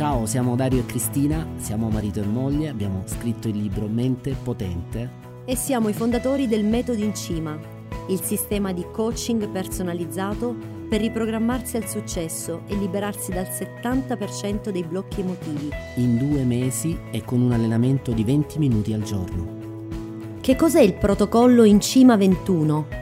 Ciao, siamo Dario e Cristina, siamo marito e moglie, abbiamo scritto il libro Mente Potente e siamo i fondatori del Metodo in Cima, il sistema di coaching personalizzato per riprogrammarsi al successo e liberarsi dal 70% dei blocchi emotivi. In due mesi e con un allenamento di 20 minuti al giorno. Che cos'è il protocollo in Cima 21?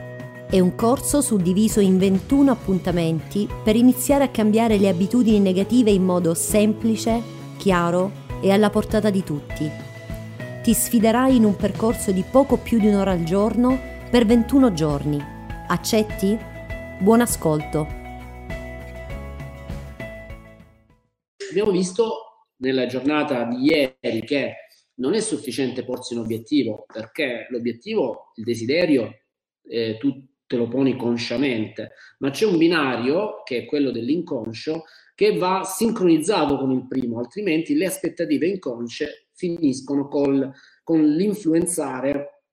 È un corso suddiviso in 21 appuntamenti per iniziare a cambiare le abitudini negative in modo semplice, chiaro e alla portata di tutti. Ti sfiderai in un percorso di poco più di un'ora al giorno per 21 giorni. Accetti? Buon ascolto. Abbiamo visto nella giornata di ieri che non è sufficiente porsi un obiettivo perché l'obiettivo, il desiderio, eh, tu, te lo poni consciamente, ma c'è un binario, che è quello dell'inconscio, che va sincronizzato con il primo, altrimenti le aspettative inconsce finiscono col, con l'influenzare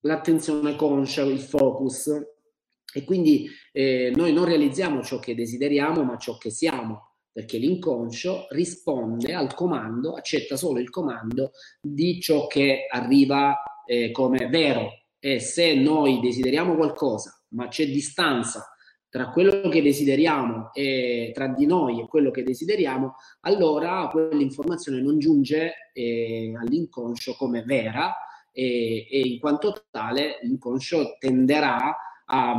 l'attenzione conscia, il focus, e quindi eh, noi non realizziamo ciò che desideriamo, ma ciò che siamo, perché l'inconscio risponde al comando, accetta solo il comando di ciò che arriva eh, come vero, e se noi desideriamo qualcosa, ma c'è distanza tra quello che desideriamo e tra di noi e quello che desideriamo, allora quell'informazione non giunge eh, all'inconscio come vera e, e, in quanto tale l'inconscio tenderà a,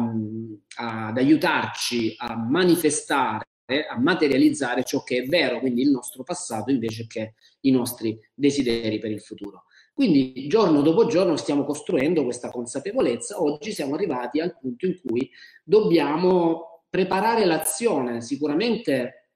a, ad aiutarci a manifestare a materializzare ciò che è vero, quindi il nostro passato invece che i nostri desideri per il futuro. Quindi giorno dopo giorno stiamo costruendo questa consapevolezza. Oggi siamo arrivati al punto in cui dobbiamo preparare l'azione. Sicuramente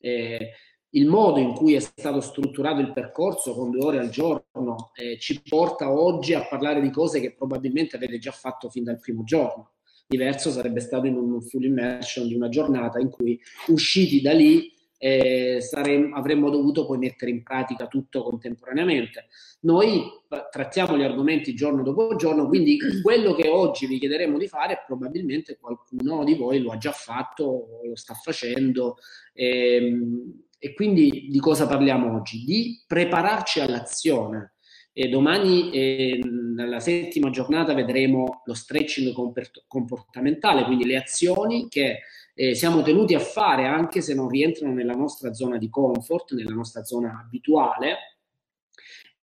eh, il modo in cui è stato strutturato il percorso con due ore al giorno eh, ci porta oggi a parlare di cose che probabilmente avete già fatto fin dal primo giorno. Diverso sarebbe stato in un full immersion di una giornata in cui usciti da lì eh, saremmo, avremmo dovuto poi mettere in pratica tutto contemporaneamente. Noi trattiamo gli argomenti giorno dopo giorno, quindi quello che oggi vi chiederemo di fare probabilmente qualcuno di voi lo ha già fatto, o lo sta facendo. Ehm, e quindi di cosa parliamo oggi? Di prepararci all'azione. E domani, eh, nella settima giornata, vedremo lo stretching comportamentale, quindi le azioni che eh, siamo tenuti a fare anche se non rientrano nella nostra zona di comfort, nella nostra zona abituale.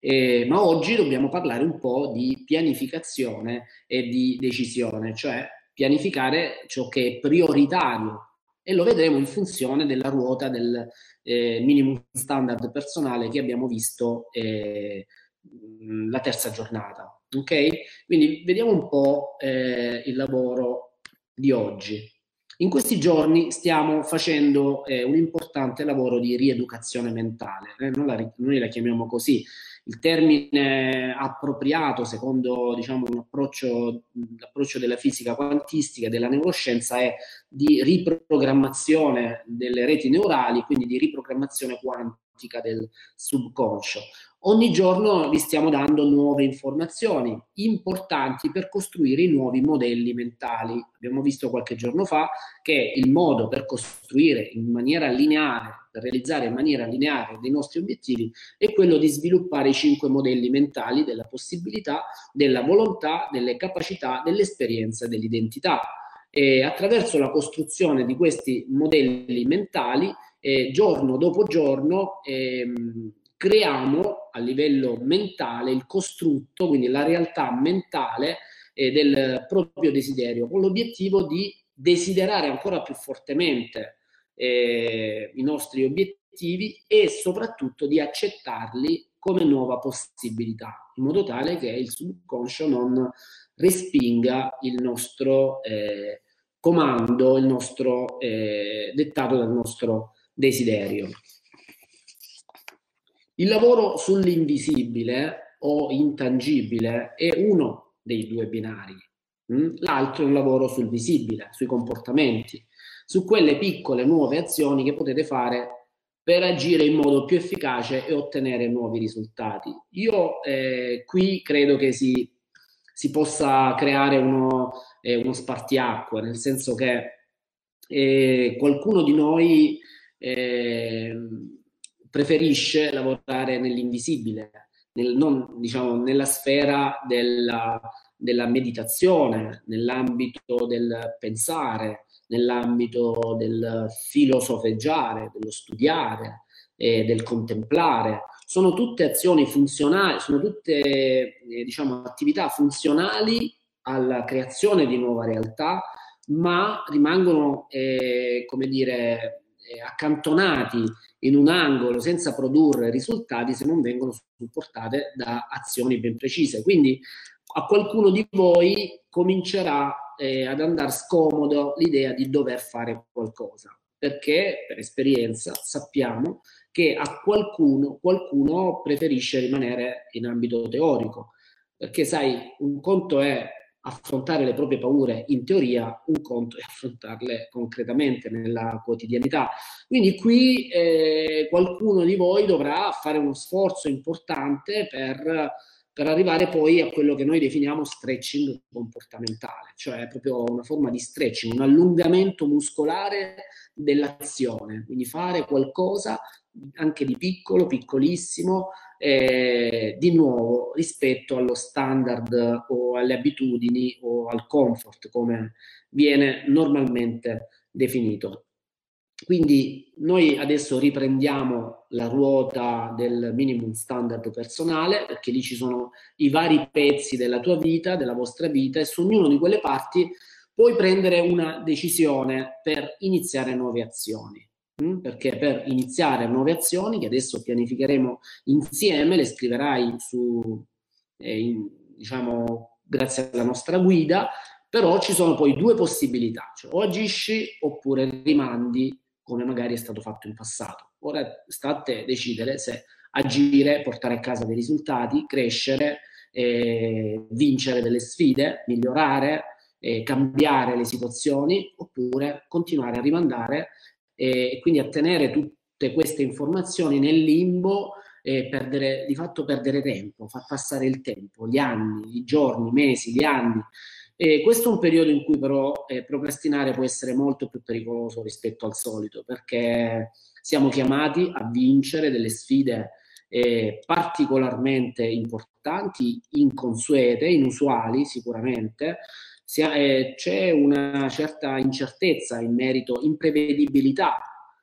Eh, ma oggi dobbiamo parlare un po' di pianificazione e di decisione, cioè pianificare ciò che è prioritario e lo vedremo in funzione della ruota del eh, minimum standard personale che abbiamo visto eh, la terza giornata. Ok? Quindi vediamo un po' eh, il lavoro di oggi. In questi giorni stiamo facendo eh, un importante lavoro di rieducazione mentale, eh, noi, la, noi, la, chiamiamo così. Il termine appropriato, secondo diciamo, l'approccio della fisica quantistica e della neuroscienza, è di riprogrammazione delle reti neurali, quindi di riprogrammazione quantica del subconscio. Ogni giorno vi stiamo dando nuove informazioni importanti per costruire i nuovi modelli mentali. Abbiamo visto qualche giorno fa che il modo per costruire in maniera lineare, per realizzare in maniera lineare dei nostri obiettivi, è quello di sviluppare i cinque modelli mentali della possibilità, della volontà, delle capacità, dell'esperienza dell'identità. E attraverso la costruzione di questi modelli mentali, eh, giorno dopo giorno, ehm, creiamo a livello mentale il costrutto, quindi la realtà mentale eh, del proprio desiderio, con l'obiettivo di desiderare ancora più fortemente eh, i nostri obiettivi e soprattutto di accettarli come nuova possibilità, in modo tale che il subconscio non respinga il nostro eh, comando, il nostro eh, dettato dal nostro desiderio. Il lavoro sull'invisibile o intangibile è uno dei due binari, mm? l'altro è un lavoro sul visibile, sui comportamenti, su quelle piccole nuove azioni che potete fare per agire in modo più efficace e ottenere nuovi risultati. Io eh, qui credo che si, si possa creare uno, eh, uno, spartiacque, nel senso che eh, qualcuno di noi eh, preferisce lavorare nell'invisibile, nel, non, diciamo, nella sfera della, della meditazione, nell'ambito del pensare, nell'ambito del filosofeggiare, dello studiare, eh, del contemplare. Sono tutte azioni funzionali, sono tutte eh, diciamo, attività funzionali alla creazione di nuova realtà, ma rimangono, eh, come dire, eh, accantonati in un angolo senza produrre risultati se non vengono supportate da azioni ben precise. Quindi a qualcuno di voi comincerà eh, ad andare scomodo l'idea di dover fare qualcosa, perché per esperienza sappiamo che a qualcuno, qualcuno preferisce rimanere in ambito teorico, perché sai, un conto è affrontare le proprie paure in teoria, un conto è affrontarle concretamente nella quotidianità. Quindi qui eh, qualcuno di voi dovrà fare uno sforzo importante per, per, arrivare poi a quello che noi definiamo stretching comportamentale, cioè proprio una forma di stretching, un allungamento muscolare dell'azione, quindi fare qualcosa anche di piccolo, piccolissimo, eh, di nuovo rispetto allo standard o alle abitudini o al comfort come viene normalmente definito. Quindi noi adesso riprendiamo la ruota del minimum standard personale perché lì ci sono i vari pezzi della tua vita, della vostra vita e su ognuno di quelle parti puoi prendere una decisione per iniziare nuove azioni. Mm? perché per iniziare nuove azioni che adesso pianificheremo insieme, le scriverai su, eh, in, diciamo, grazie alla nostra guida, però ci sono poi due possibilità, cioè o agisci oppure rimandi come magari è stato fatto in passato. Ora sta a te decidere se agire, portare a casa dei risultati, crescere, eh, vincere delle sfide, migliorare, eh, cambiare le situazioni oppure continuare a rimandare e quindi a tenere tutte queste informazioni nel limbo e perdere, di fatto perdere tempo, far passare il tempo, gli anni, i giorni, i mesi, gli anni. E questo è un periodo in cui però eh, procrastinare può essere molto più pericoloso rispetto al solito perché siamo chiamati a vincere delle sfide eh, particolarmente importanti, inconsuete, inusuali sicuramente, c'è una certa incertezza in merito, imprevedibilità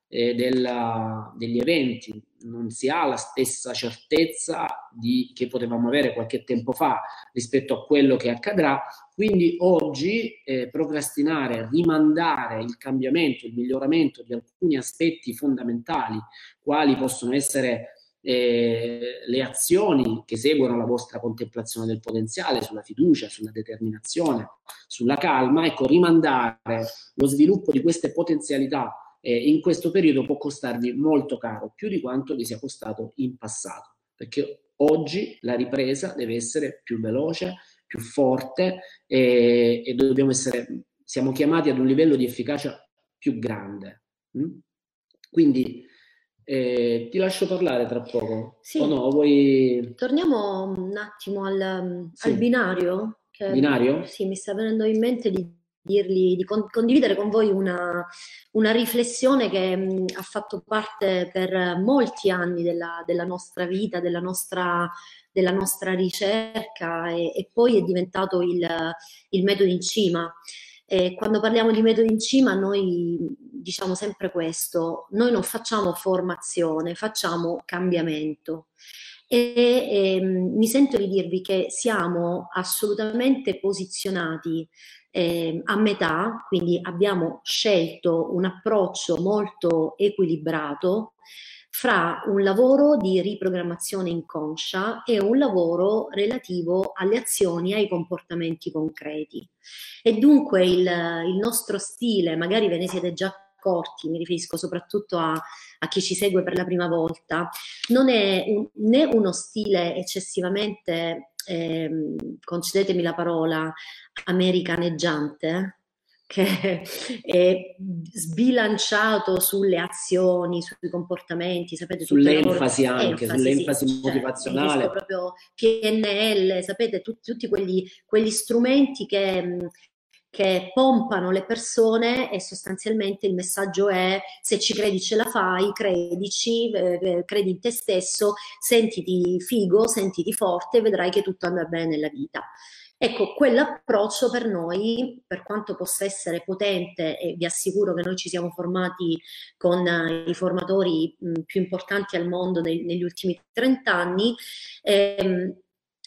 eh, della, degli eventi, non si ha la stessa certezza di, che potevamo avere qualche tempo fa rispetto a quello che accadrà, quindi oggi eh, procrastinare, rimandare il cambiamento, il miglioramento di alcuni aspetti fondamentali, quali possono essere eh, le azioni che seguono la vostra contemplazione del potenziale, sulla fiducia, sulla determinazione, sulla calma, ecco, rimandare lo sviluppo di queste potenzialità eh, in questo periodo può costarvi molto caro, più di quanto vi sia costato in passato, perché oggi la ripresa deve essere più veloce, più forte e, e dobbiamo essere, siamo chiamati ad un livello di efficacia più grande. Mm? Quindi eh, ti lascio parlare tra poco. Sì. O no, vuoi... Torniamo un attimo al, sì. al binario. Che, binario? Sì, mi sta venendo in mente di dirgli, di con, condividere con voi una, una riflessione che mh, ha fatto parte per molti anni della, della nostra vita, della nostra, della nostra ricerca e, e, poi è diventato il, il metodo in cima. E quando parliamo di metodo in cima noi diciamo sempre questo, noi non facciamo formazione, facciamo cambiamento. E, e ehm, mi sento di dirvi che siamo assolutamente posizionati eh, a metà, quindi abbiamo scelto un approccio molto equilibrato fra un lavoro di riprogrammazione inconscia e un lavoro relativo alle azioni e ai comportamenti concreti. E dunque il, il nostro stile, magari ve ne siete già accorti, mi riferisco soprattutto a, a chi ci segue per la prima volta, non è un, né uno stile eccessivamente, eh, concedetemi la parola, americaneggiante, che è sbilanciato sulle azioni, sui comportamenti, sapete, sull'enfasi anche, enfasi, sull'enfasi sì, motivazionale. Cioè, proprio PNL, sapete, tutti, tutti quegli, quegli, strumenti che, che pompano le persone e sostanzialmente il messaggio è se ci credi ce la fai, credici, eh, eh, credi in te stesso, sentiti figo, sentiti forte, vedrai che tutto andrà bene nella vita. Ecco, quell'approccio per noi, per quanto possa essere potente, e vi assicuro che noi ci siamo formati con uh, i formatori più importanti al mondo negli ultimi 30 anni, ehm,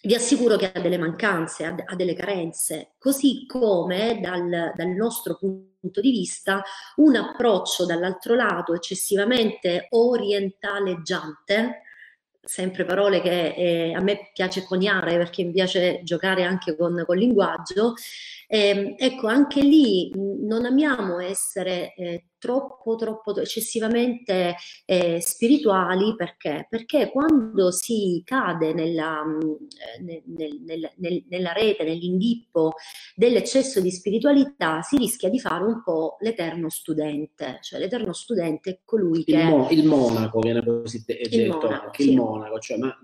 vi assicuro che ha delle mancanze, ha, ha delle carenze, così come dal, dal, nostro punto di vista un approccio dall'altro lato eccessivamente orientaleggiante, sempre parole che eh, a me piace coniare perché mi piace giocare anche con, con linguaggio, eh, ecco, anche lì non amiamo essere eh, troppo, troppo eccessivamente eh, spirituali perché? Perché quando si cade nella, nel, nel, nel, nella rete, nell'inghippo dell'eccesso di spiritualità, si rischia di fare un po' l'eterno studente, cioè l'eterno studente è colui che... Il, mo, il monaco viene così detto, il monaco, anche sì. il monaco, cioè, ma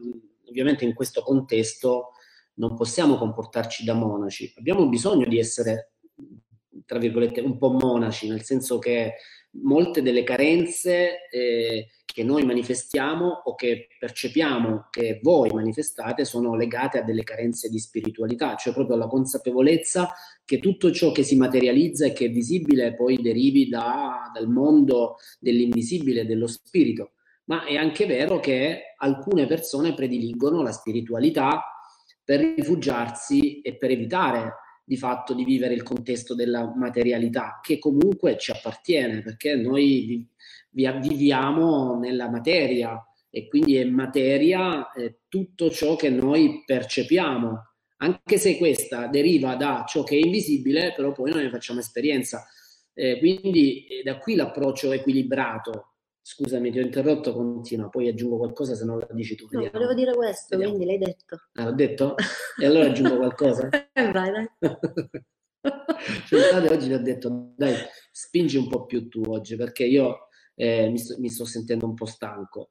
ovviamente in questo contesto non possiamo comportarci da monaci, abbiamo bisogno di essere, tra virgolette, un po' monaci, nel senso che molte delle carenze eh, che noi manifestiamo o che percepiamo che voi manifestate sono legate a delle carenze di spiritualità, cioè proprio alla consapevolezza che tutto ciò che si materializza e che è visibile poi derivi da, dal mondo dell'invisibile, dello spirito. Ma è anche vero che alcune persone prediligono la spiritualità per rifugiarsi e per evitare di fatto di vivere il contesto della materialità, che comunque ci appartiene, perché noi vi, viviamo nella materia e quindi è materia eh, tutto ciò che noi percepiamo, anche se questa deriva da ciò che è invisibile, però poi noi ne facciamo esperienza. Eh, quindi eh, da qui l'approccio equilibrato Scusami, ti ho interrotto, continua, poi aggiungo qualcosa se non la dici tu. No, volevo dire questo, vediamo. quindi l'hai detto. Ah, l'ho detto? E allora aggiungo qualcosa? vai, dai. cioè, oggi ti ho detto, dai, spingi un po' più tu oggi, perché io eh, mi, sto, mi sto sentendo un po' stanco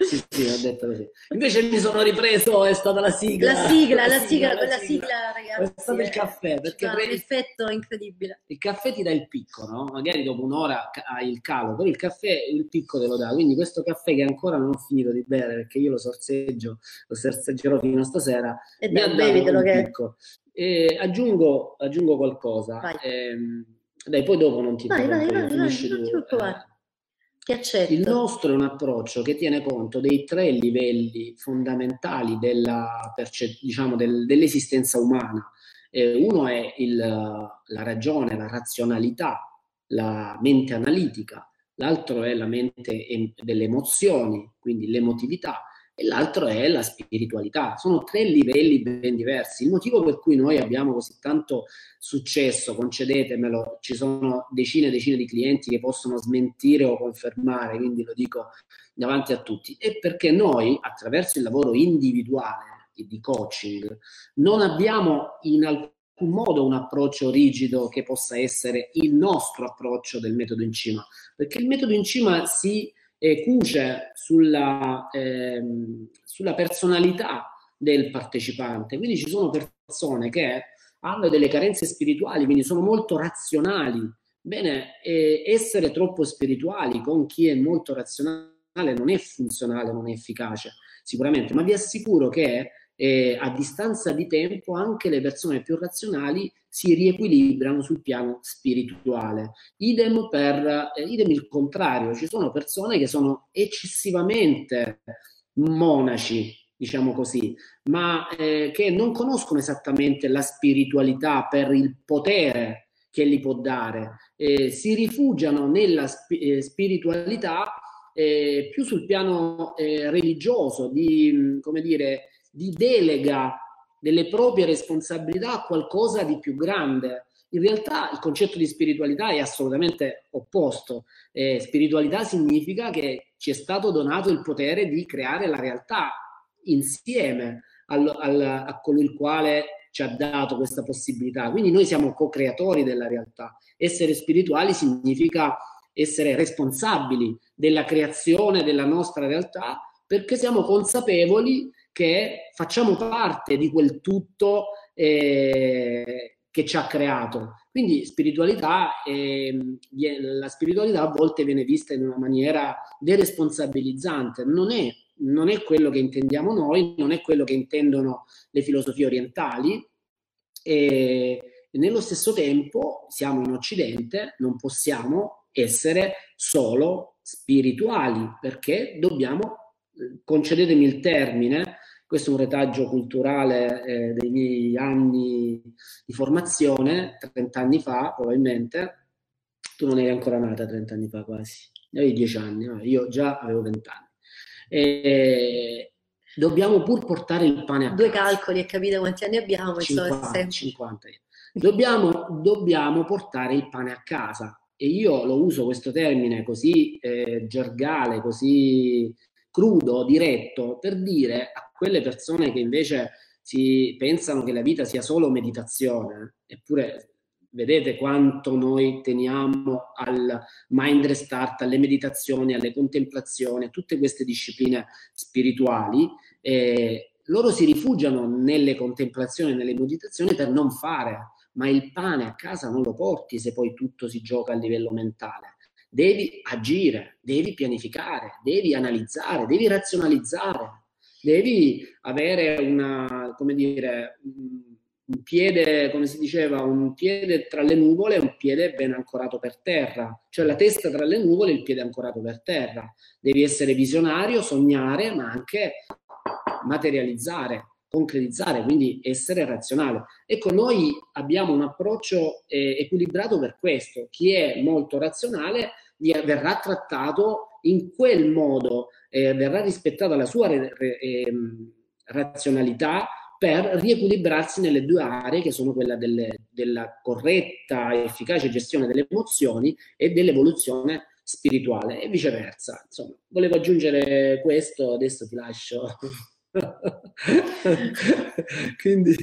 sì, sì, ho detto così. Invece mi sono ripreso, è stata la sigla. La sigla, la, la sigla, quella sigla, sigla ragazzi. È stato il caffè. Perché un effetto incredibile. Il caffè ti dà il picco, no? Magari dopo un'ora hai il calo, però il caffè il picco te lo dà. Quindi questo caffè che ancora non ho finito di bere, perché io lo sorseggio, lo sorseggerò fino a stasera, e mi dai, ha dato che... picco. E aggiungo, aggiungo qualcosa. Ehm, dai, poi dopo non ti vai, vai, vai, vai, non ti preoccupare. Il nostro è un approccio che tiene conto dei tre livelli fondamentali della, diciamo, del, dell'esistenza umana. Eh, uno è il, la ragione, la razionalità, la mente analitica, l'altro è la mente delle emozioni, quindi l'emotività, e l'altro è la spiritualità. Sono tre livelli ben diversi. Il motivo per cui noi abbiamo così tanto successo, concedetemelo, ci sono decine e decine di clienti che possono smentire o confermare, quindi lo dico davanti a tutti, è perché noi attraverso il lavoro individuale di coaching non abbiamo in alcun modo un approccio rigido che possa essere il nostro approccio del metodo in cima, perché il metodo in cima si eh, cuce sulla, ehm, sulla personalità del partecipante. Quindi ci sono persone che hanno delle carenze spirituali, quindi sono molto razionali. Bene, eh, essere troppo spirituali con chi è molto razionale non è funzionale, non è efficace, sicuramente, ma vi assicuro che eh, a distanza di tempo anche le persone più razionali si riequilibrano sul piano spirituale. Idem per eh, idem il contrario, ci sono persone che sono eccessivamente monaci, diciamo così, ma eh, che non conoscono esattamente la spiritualità per il potere che li può dare, si rifugiano nella sp- eh, spiritualità eh, più sul piano eh, religioso, di, come dire, di delega delle proprie responsabilità a qualcosa di più grande. In realtà il concetto di spiritualità è assolutamente opposto. Eh, spiritualità significa che ci è stato donato il potere di creare la realtà insieme al, al, a colui il quale ci ha dato questa possibilità. Quindi noi siamo co-creatori della realtà. Essere spirituali significa essere responsabili della creazione della nostra realtà perché siamo consapevoli che facciamo parte di quel tutto eh, che ci ha creato. Quindi spiritualità, eh, la spiritualità a volte viene vista in una maniera deresponsabilizzante, non è, non è quello che intendiamo noi, non è quello che intendono le filosofie orientali e nello stesso tempo siamo in Occidente, non possiamo essere solo spirituali perché dobbiamo, eh, concedetemi il termine, questo è un retaggio culturale eh, dei miei anni di formazione, 30 anni fa probabilmente. Tu non eri ancora nata 30 anni fa quasi, avevi 10 anni, no? io già avevo 20 anni. E dobbiamo pur portare il pane a Due casa. Due calcoli e capite quanti anni abbiamo. 50, 50. Dobbiamo, dobbiamo portare il pane a casa e io lo uso questo termine così eh, gergale, così crudo, diretto, per dire a quelle persone che invece si pensano che la vita sia solo meditazione, eppure vedete quanto noi teniamo al mind restart, alle meditazioni, alle contemplazioni, a tutte queste discipline spirituali, eh, loro si rifugiano nelle contemplazioni, nelle meditazioni per non fare, ma il pane a casa non lo porti se poi tutto si gioca a livello mentale. Devi agire, devi pianificare, devi analizzare, devi razionalizzare devi avere una, come dire, un piede, come si diceva, un piede tra le nuvole e un piede ben ancorato per terra, cioè la testa tra le nuvole e il piede ancorato per terra. Devi essere visionario, sognare, ma anche materializzare, concretizzare, quindi essere razionale. Ecco, noi abbiamo un approccio eh, equilibrato per questo. Chi è molto razionale verrà trattato in quel modo eh, verrà rispettata la sua re, re, eh, razionalità per riequilibrarsi nelle due aree che sono quella delle, della corretta e efficace gestione delle emozioni e dell'evoluzione spirituale e viceversa. Insomma, volevo aggiungere questo, adesso ti lascio. Quindi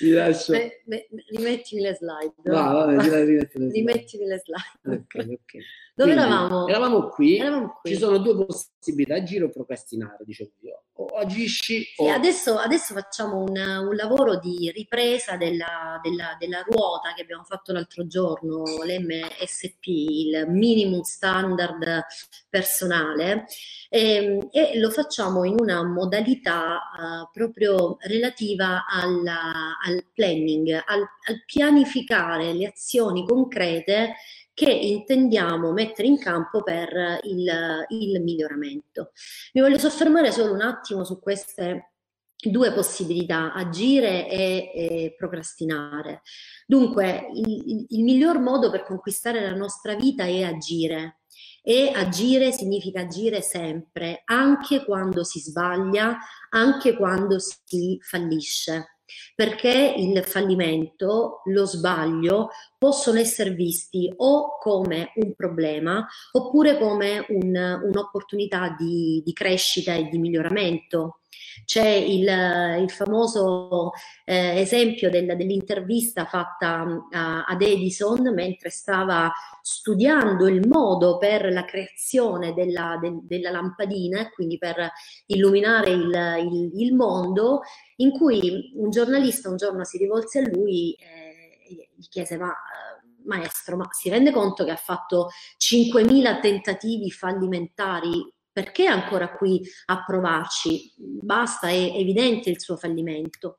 vi lascio. Beh, beh, rimettimi le slide. No, vabbè, le slide. Rimettimi le slide. Okay, okay. Dove Quindi, eravamo? Eravamo qui. eravamo qui. Ci sono due possibilità, agire o procrastinare, dicevo io. O agisci sì, o... Adesso, adesso facciamo un, un, lavoro di ripresa della, della, della, ruota che abbiamo fatto l'altro giorno, l'MSP, il Minimum Standard Personale, e, ehm, e lo facciamo in una modalità uh, proprio relativa alla, al planning, al, al pianificare le azioni concrete che intendiamo mettere in campo per il, il miglioramento. Mi voglio soffermare solo un attimo su queste due possibilità, agire e, e procrastinare. Dunque, il, il, miglior modo per conquistare la nostra vita è agire. E agire significa agire sempre, anche quando si sbaglia, anche quando si fallisce perché il fallimento, lo sbaglio possono essere visti o come un problema oppure come un, un'opportunità di, di crescita e di miglioramento. C'è il, il famoso eh, esempio del, dell'intervista fatta a, ad Edison mentre stava studiando il modo per la creazione della, de, della lampadina, quindi per illuminare il, il, il, mondo, in cui un giornalista un giorno si rivolse a lui eh, gli chiese ma maestro, ma si rende conto che ha fatto 5.000 tentativi fallimentari perché è ancora qui a provarci? Basta, è evidente il suo fallimento.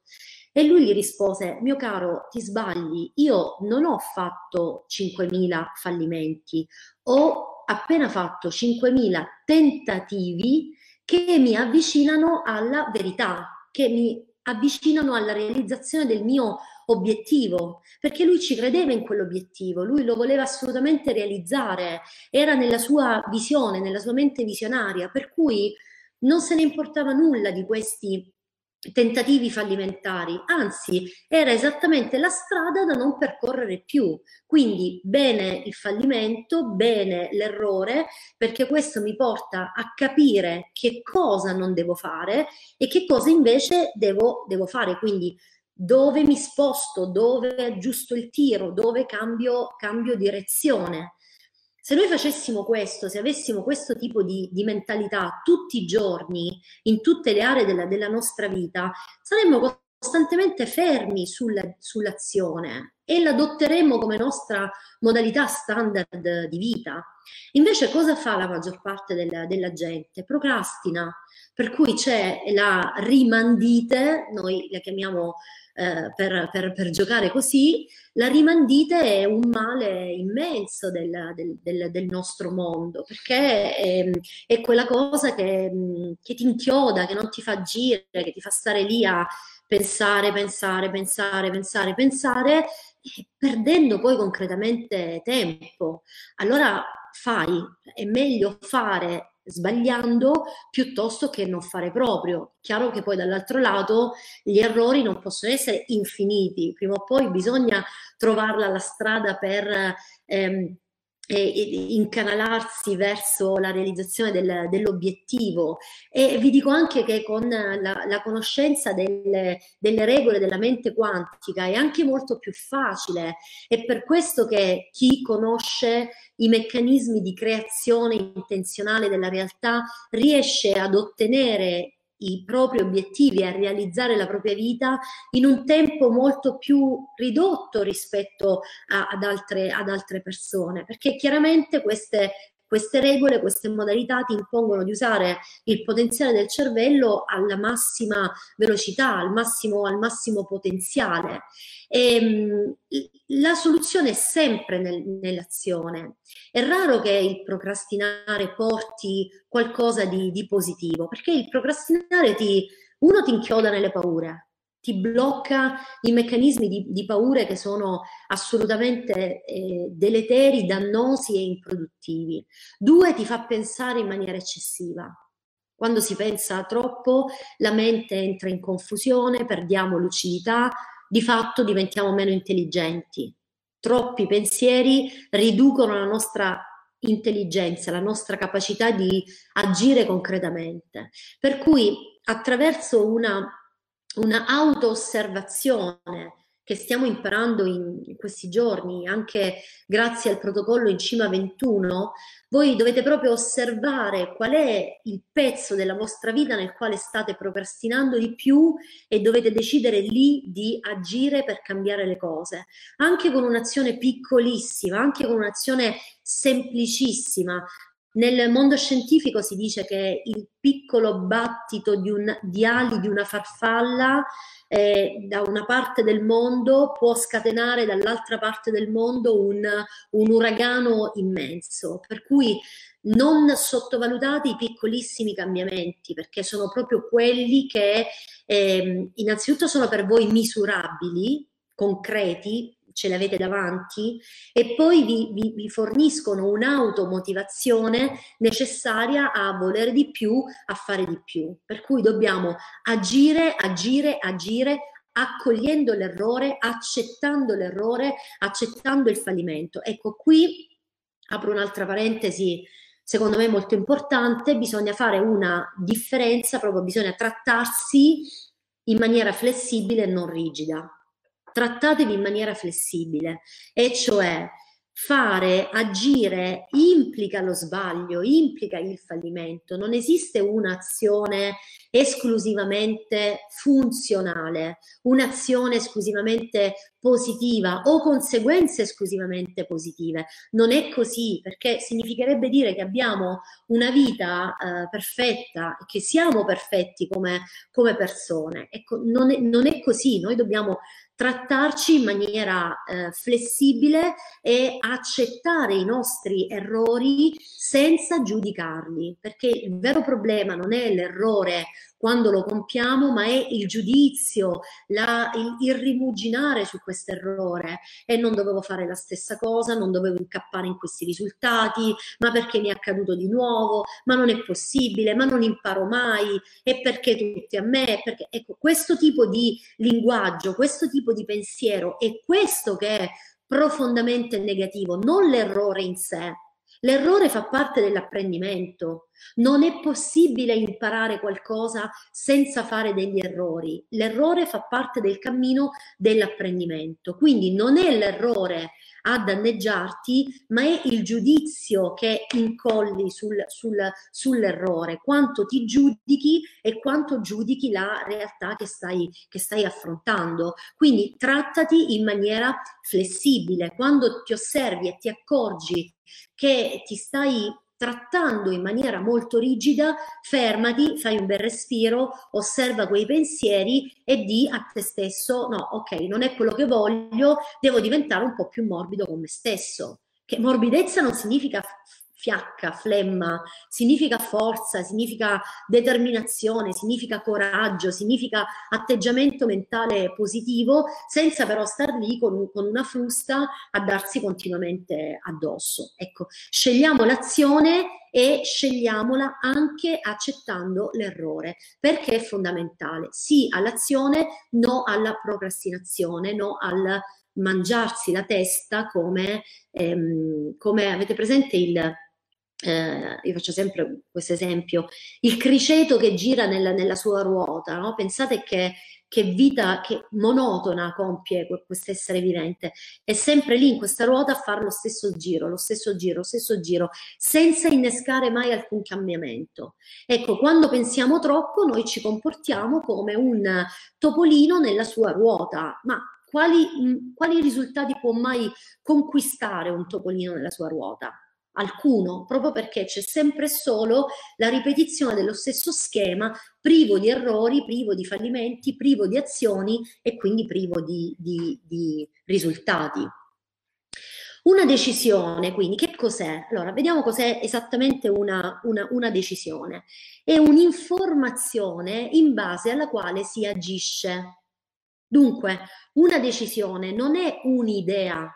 E lui gli rispose, mio caro, ti sbagli, io non ho fatto 5.000 fallimenti, ho appena fatto 5.000 tentativi che mi avvicinano alla verità, che mi avvicinano alla realizzazione del mio obiettivo, perché lui ci credeva in quell'obiettivo, lui lo voleva assolutamente realizzare, era nella sua visione, nella sua mente visionaria, per cui non se ne importava nulla di questi tentativi fallimentari, anzi era esattamente la strada da non percorrere più. Quindi bene il fallimento, bene l'errore, perché questo mi porta a capire che cosa non devo fare e che cosa invece devo, devo fare. Quindi dove mi sposto, dove aggiusto il tiro, dove cambio, cambio direzione. Se noi facessimo questo, se avessimo questo tipo di, di mentalità tutti i giorni, in tutte le aree della, della nostra vita, saremmo costantemente fermi sulla, sull'azione e l'adotteremo come nostra modalità standard di vita. Invece cosa fa la maggior parte della, della gente? Procrastina, per cui c'è la rimandite, noi la chiamiamo eh, per, per, per, giocare così, la rimandite è un male immenso del, del, del, del nostro mondo, perché è, è quella cosa che, che ti inchioda, che non ti fa agire, che ti fa stare lì a pensare, pensare, pensare, pensare, pensare, perdendo poi concretamente tempo. Allora fai, è meglio fare sbagliando piuttosto che non fare proprio. Chiaro che poi dall'altro lato gli errori non possono essere infiniti, prima o poi bisogna trovarla la strada per ehm, e, incanalarsi verso la realizzazione del, dell'obiettivo. E vi dico anche che con la, la conoscenza delle, delle, regole della mente quantica è anche molto più facile. È per questo che chi conosce i meccanismi di creazione intenzionale della realtà riesce ad ottenere i propri obiettivi, a realizzare la propria vita in un tempo molto più ridotto rispetto a, ad, altre, ad altre persone, perché chiaramente queste queste regole, queste modalità ti impongono di usare il potenziale del cervello alla massima velocità, al massimo, al massimo potenziale. E, ehm, la soluzione è sempre nel, nell'azione. È raro che il procrastinare porti qualcosa di, di positivo, perché il procrastinare ti, uno ti inchioda nelle paure, ti blocca i meccanismi di, di paure che sono assolutamente eh, deleteri, dannosi e improduttivi. Due, ti fa pensare in maniera eccessiva. Quando si pensa troppo, la mente entra in confusione, perdiamo lucidità, di fatto diventiamo meno intelligenti. Troppi pensieri riducono la nostra intelligenza, la nostra capacità di agire concretamente. Per cui attraverso una una auto-osservazione che stiamo imparando in questi giorni, anche grazie al protocollo in cima 21, voi dovete proprio osservare qual è il pezzo della vostra vita nel quale state procrastinando di più e dovete decidere lì di agire per cambiare le cose, anche con un'azione piccolissima, anche con un'azione semplicissima, nel mondo scientifico si dice che il piccolo battito di, un, di ali di una farfalla eh, da una parte del mondo può scatenare dall'altra parte del mondo un, un uragano immenso. Per cui non sottovalutate i piccolissimi cambiamenti perché sono proprio quelli che eh, innanzitutto sono per voi misurabili, concreti, ce l'avete davanti e poi vi, vi, vi forniscono un'automotivazione necessaria a volere di più, a fare di più. Per cui dobbiamo agire, agire, agire accogliendo l'errore, accettando l'errore, accettando il fallimento. Ecco, qui apro un'altra parentesi secondo me molto importante, bisogna fare una differenza, proprio bisogna trattarsi in maniera flessibile e non rigida trattatevi in maniera flessibile, e cioè fare, agire implica lo sbaglio, implica il fallimento, non esiste un'azione esclusivamente funzionale, un'azione esclusivamente positiva o conseguenze esclusivamente positive. Non è così perché significherebbe dire che abbiamo una vita eh, perfetta, che siamo perfetti come, come persone. Ecco, non è, non è così, noi dobbiamo trattarci in maniera eh, flessibile e accettare i nostri errori senza giudicarli, perché il vero problema non è l'errore quando lo compiamo, ma è il giudizio, la, il, il rimuginare su questo errore. E non dovevo fare la stessa cosa, non dovevo incappare in questi risultati, ma perché mi è accaduto di nuovo, ma non è possibile, ma non imparo mai, e perché tutti a me, perché ecco, questo tipo di linguaggio, questo tipo di pensiero è questo che è profondamente negativo, non l'errore in sé. L'errore fa parte dell'apprendimento, Non è possibile imparare qualcosa senza fare degli errori. L'errore fa parte del cammino dell'apprendimento. Quindi non è l'errore a danneggiarti, ma è il giudizio che incolli sul, sul, sull'errore, quanto ti giudichi e quanto giudichi la realtà che stai, che stai affrontando. Quindi trattati in maniera flessibile. Quando ti osservi e ti accorgi che ti stai trattando in maniera molto rigida, fermati, fai un bel respiro, osserva quei pensieri e di a te stesso, no, ok, non è quello che voglio, devo diventare un po' più morbido con me stesso. Che morbidezza non significa fiacca, flemma, significa forza, significa determinazione, significa coraggio, significa atteggiamento mentale positivo, senza però star lì con, con una frusta a darsi continuamente addosso. Ecco, scegliamo l'azione e scegliamola anche accettando l'errore, perché è fondamentale. Sì all'azione, no alla procrastinazione, no al mangiarsi la testa come, ehm, come avete presente il eh, io faccio sempre questo esempio, il criceto che gira nella, nella sua ruota, no? pensate che, che, vita che monotona compie questo essere vivente, è sempre lì in questa ruota a fare lo stesso giro, lo stesso giro, lo stesso giro, senza innescare mai alcun cambiamento. Ecco, quando pensiamo troppo noi ci comportiamo come un topolino nella sua ruota, ma quali, quali risultati può mai conquistare un topolino nella sua ruota? Alcuno, proprio perché c'è sempre solo la ripetizione dello stesso schema, privo di errori, privo di fallimenti, privo di azioni e quindi privo di, di, di risultati. Una decisione, quindi, che cos'è? Allora, vediamo cos'è esattamente una, una, una decisione. È un'informazione in base alla quale si agisce. Dunque, una decisione non è un'idea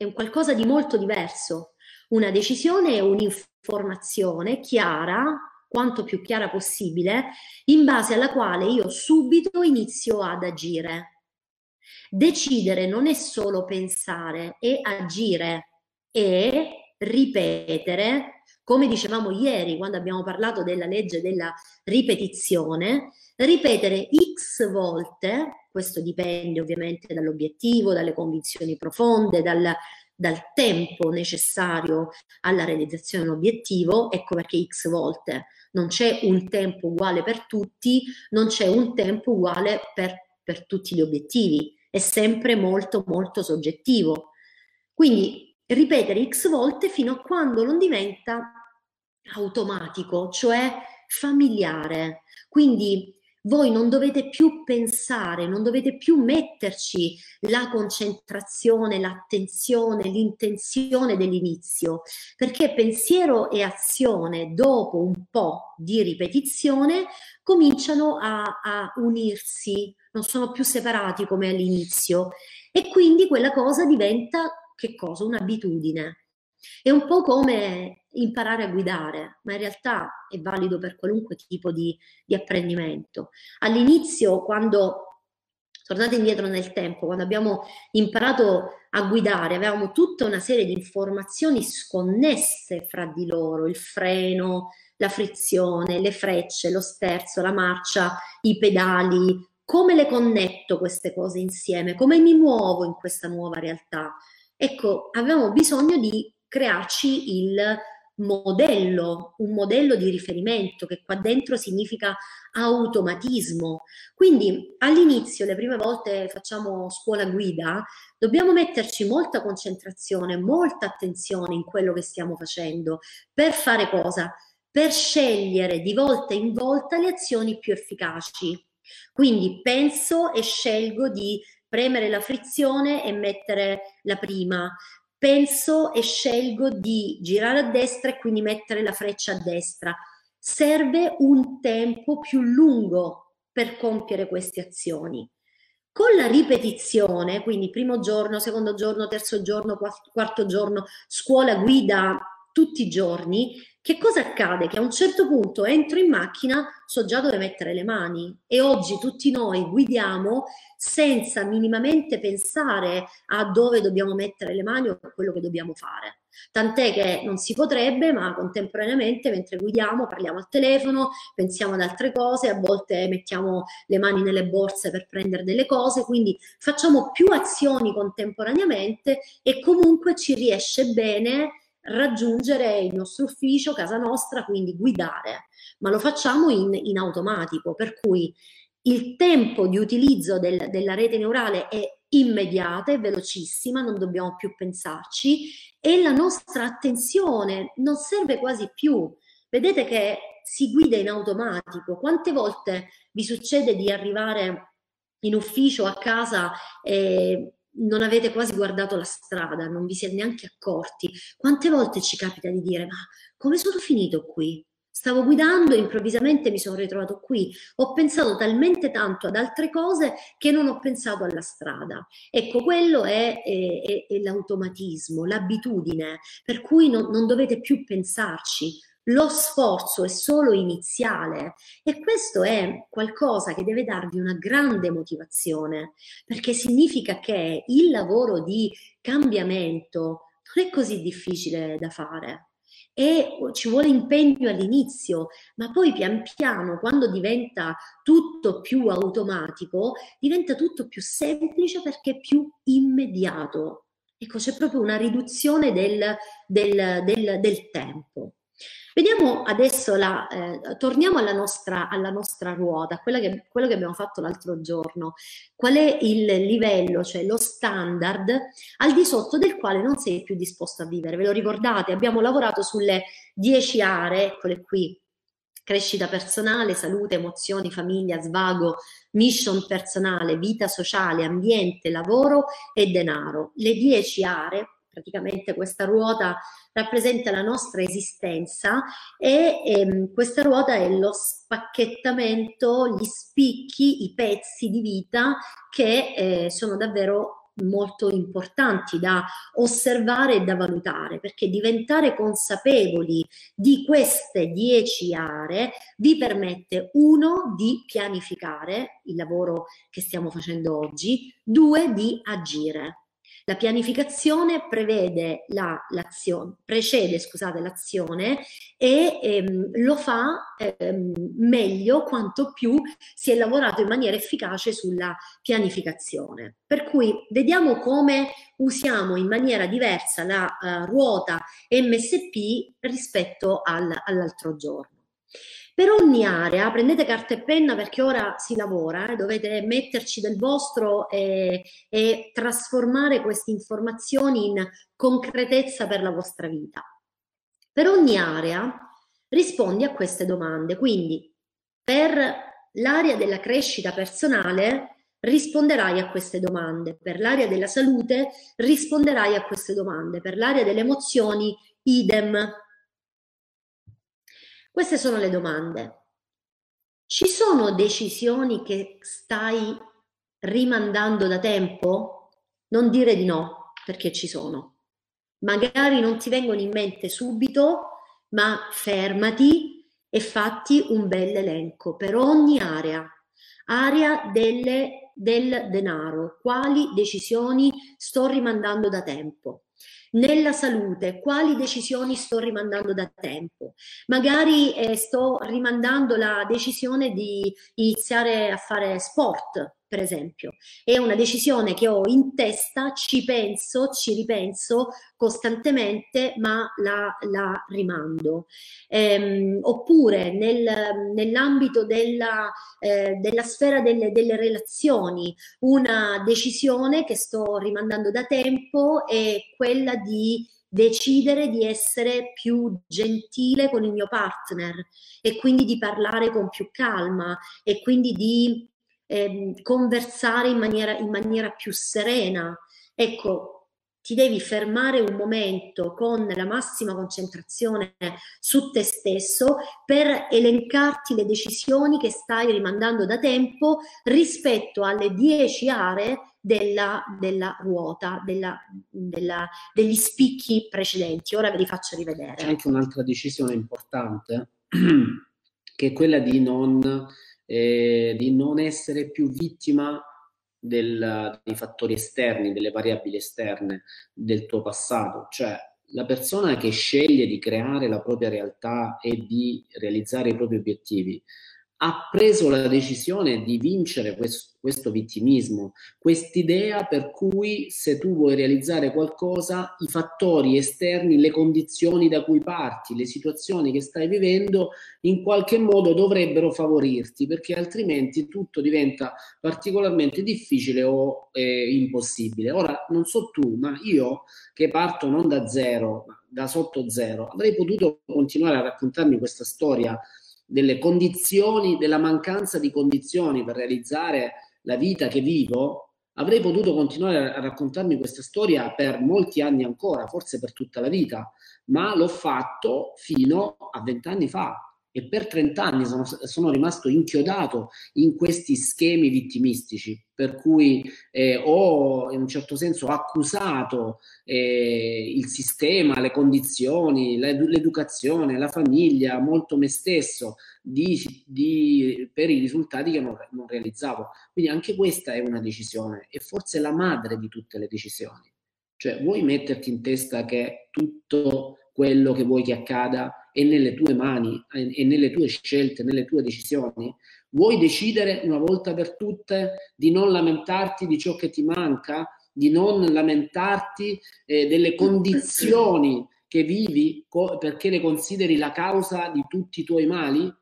è un qualcosa di molto diverso. Una decisione è un'informazione chiara, quanto più chiara possibile, in base alla quale io subito inizio ad agire. Decidere non è solo pensare, è agire e ripetere, come dicevamo ieri quando abbiamo parlato della legge della ripetizione, ripetere x volte, questo dipende ovviamente dall'obiettivo, dalle convinzioni profonde, dal, dal tempo necessario alla realizzazione dell'obiettivo, ecco perché x volte. Non c'è un tempo uguale per tutti, non c'è un tempo uguale per, per tutti gli obiettivi, è sempre molto molto soggettivo. Quindi ripetere x volte fino a quando non diventa automatico, cioè familiare. Quindi voi non dovete più pensare, non dovete più metterci la concentrazione, l'attenzione, l'intenzione dell'inizio, perché pensiero e azione dopo un po' di ripetizione cominciano a, a unirsi, non sono più separati come all'inizio e quindi quella cosa diventa che cosa? Un'abitudine. È un po' come imparare a guidare, ma in realtà è valido per qualunque tipo di, di apprendimento. All'inizio, quando tornate indietro nel tempo, quando abbiamo imparato a guidare, avevamo tutta una serie di informazioni sconnesse fra di loro, il freno, la frizione, le frecce, lo sterzo, la marcia, i pedali, come le connetto queste cose insieme, come mi muovo in questa nuova realtà. Ecco, avevamo bisogno di crearci il modello, un modello di riferimento che qua dentro significa automatismo. Quindi all'inizio, le prime volte facciamo scuola guida, dobbiamo metterci molta concentrazione, molta attenzione in quello che stiamo facendo. Per fare cosa? Per scegliere di volta in volta le azioni più efficaci. Quindi penso e scelgo di premere la frizione e mettere la prima, penso e scelgo di girare a destra e quindi mettere la freccia a destra. Serve un tempo più lungo per compiere queste azioni. Con la ripetizione, quindi primo giorno, secondo giorno, terzo giorno, quarto giorno, scuola guida tutti i giorni, che cosa accade? Che a un certo punto entro in macchina, so già dove mettere le mani e oggi tutti noi guidiamo senza minimamente pensare a dove dobbiamo mettere le mani o a quello che dobbiamo fare. Tant'è che non si potrebbe, ma contemporaneamente mentre guidiamo parliamo al telefono, pensiamo ad altre cose, a volte mettiamo le mani nelle borse per prendere delle cose, quindi facciamo più azioni contemporaneamente e comunque ci riesce bene raggiungere il nostro ufficio, casa nostra, quindi guidare, ma lo facciamo in, in automatico, per cui il tempo di utilizzo del, della rete neurale è immediata, è velocissima, non dobbiamo più pensarci e la nostra attenzione non serve quasi più. Vedete che si guida in automatico. Quante volte vi succede di arrivare in ufficio a casa e non avete quasi guardato la strada, non vi siete neanche accorti? Quante volte ci capita di dire ma come sono finito qui? Stavo guidando e improvvisamente mi sono ritrovato qui. Ho pensato talmente tanto ad altre cose che non ho pensato alla strada. Ecco, quello è, è, è l'automatismo, l'abitudine, per cui non, non dovete più pensarci. Lo sforzo è solo iniziale e questo è qualcosa che deve darvi una grande motivazione, perché significa che il lavoro di cambiamento non è così difficile da fare e ci vuole impegno all'inizio, ma poi pian piano, quando diventa tutto più automatico, diventa tutto più semplice perché più immediato. Ecco, c'è proprio una riduzione del, del, del, del tempo. Vediamo adesso, la, eh, torniamo alla nostra, alla nostra ruota, che, quello che abbiamo fatto l'altro giorno. Qual è il livello, cioè lo standard al di sotto del quale non sei più disposto a vivere? Ve lo ricordate? Abbiamo lavorato sulle 10 aree, eccole qui, crescita personale, salute, emozioni, famiglia, svago, mission personale, vita sociale, ambiente, lavoro e denaro. Le 10 aree praticamente questa ruota rappresenta la nostra esistenza e ehm, questa ruota è lo spacchettamento, gli spicchi, i pezzi di vita che eh, sono davvero molto importanti da osservare e da valutare, perché diventare consapevoli di queste dieci aree vi permette, uno, di pianificare il lavoro che stiamo facendo oggi, due, di agire. La pianificazione prevede la, l'azione, precede scusate, l'azione e ehm, lo fa ehm, meglio quanto più si è lavorato in maniera efficace sulla pianificazione. Per cui vediamo come usiamo in maniera diversa la uh, ruota MSP rispetto al, all'altro giorno. Per ogni area prendete carta e penna perché ora si lavora, eh, dovete metterci del vostro e, e trasformare queste informazioni in concretezza per la vostra vita. Per ogni area rispondi a queste domande, quindi per l'area della crescita personale risponderai a queste domande, per l'area della salute risponderai a queste domande, per l'area delle emozioni idem, queste sono le domande. Ci sono decisioni che stai rimandando da tempo? Non dire di no, perché ci sono. Magari non ti vengono in mente subito, ma fermati e fatti un bel elenco per ogni area. Area delle, del denaro, quali decisioni sto rimandando da tempo nella salute, quali decisioni sto rimandando da tempo? Magari eh, sto rimandando la decisione di iniziare a fare sport, per esempio. È una decisione che ho in testa, ci penso, ci ripenso costantemente, ma la, la rimando. Ehm, oppure nel, nell'ambito della, eh, della sfera delle, delle relazioni, una decisione che sto rimandando da tempo è quella di decidere di essere più gentile con il mio partner e quindi di parlare con più calma e quindi di eh, conversare in maniera, in maniera più serena. Ecco, ti devi fermare un momento con la massima concentrazione su te stesso per elencarti le decisioni che stai rimandando da tempo rispetto alle 10 aree della, della ruota, della, della, degli spicchi precedenti. Ora ve li faccio rivedere. C'è anche un'altra decisione importante, che è quella di non eh, di non essere più vittima del, dei fattori esterni, delle variabili esterne del tuo passato, cioè la persona che sceglie di creare la propria realtà e di realizzare i propri obiettivi ha preso la decisione di vincere questo, questo vittimismo, quest'idea per cui se tu vuoi realizzare qualcosa, i fattori esterni, le condizioni da cui parti, le situazioni che stai vivendo, in qualche modo dovrebbero favorirti, perché altrimenti tutto diventa particolarmente difficile o eh, impossibile. Ora, non so tu, ma io che parto non da zero, ma da sotto zero, avrei potuto continuare a raccontarmi questa storia delle condizioni, della mancanza di condizioni per realizzare la vita che vivo, avrei potuto continuare a raccontarmi questa storia per molti anni ancora, forse per tutta la vita, ma l'ho fatto fino a vent'anni fa e per 30 anni sono, sono, rimasto inchiodato in questi schemi vittimistici, per cui eh, ho in un certo senso accusato eh, il sistema, le condizioni, l'educazione, la famiglia, molto me stesso di, di, per i risultati che non, non realizzavo. Quindi anche questa è una decisione e forse la madre di tutte le decisioni. Cioè, vuoi metterti in testa che tutto quello che vuoi che accada è nelle tue mani, è nelle tue scelte, nelle tue decisioni. Vuoi decidere una volta per tutte di non lamentarti di ciò che ti manca, di non lamentarti eh, delle condizioni che vivi co- perché le consideri la causa di tutti i tuoi mali?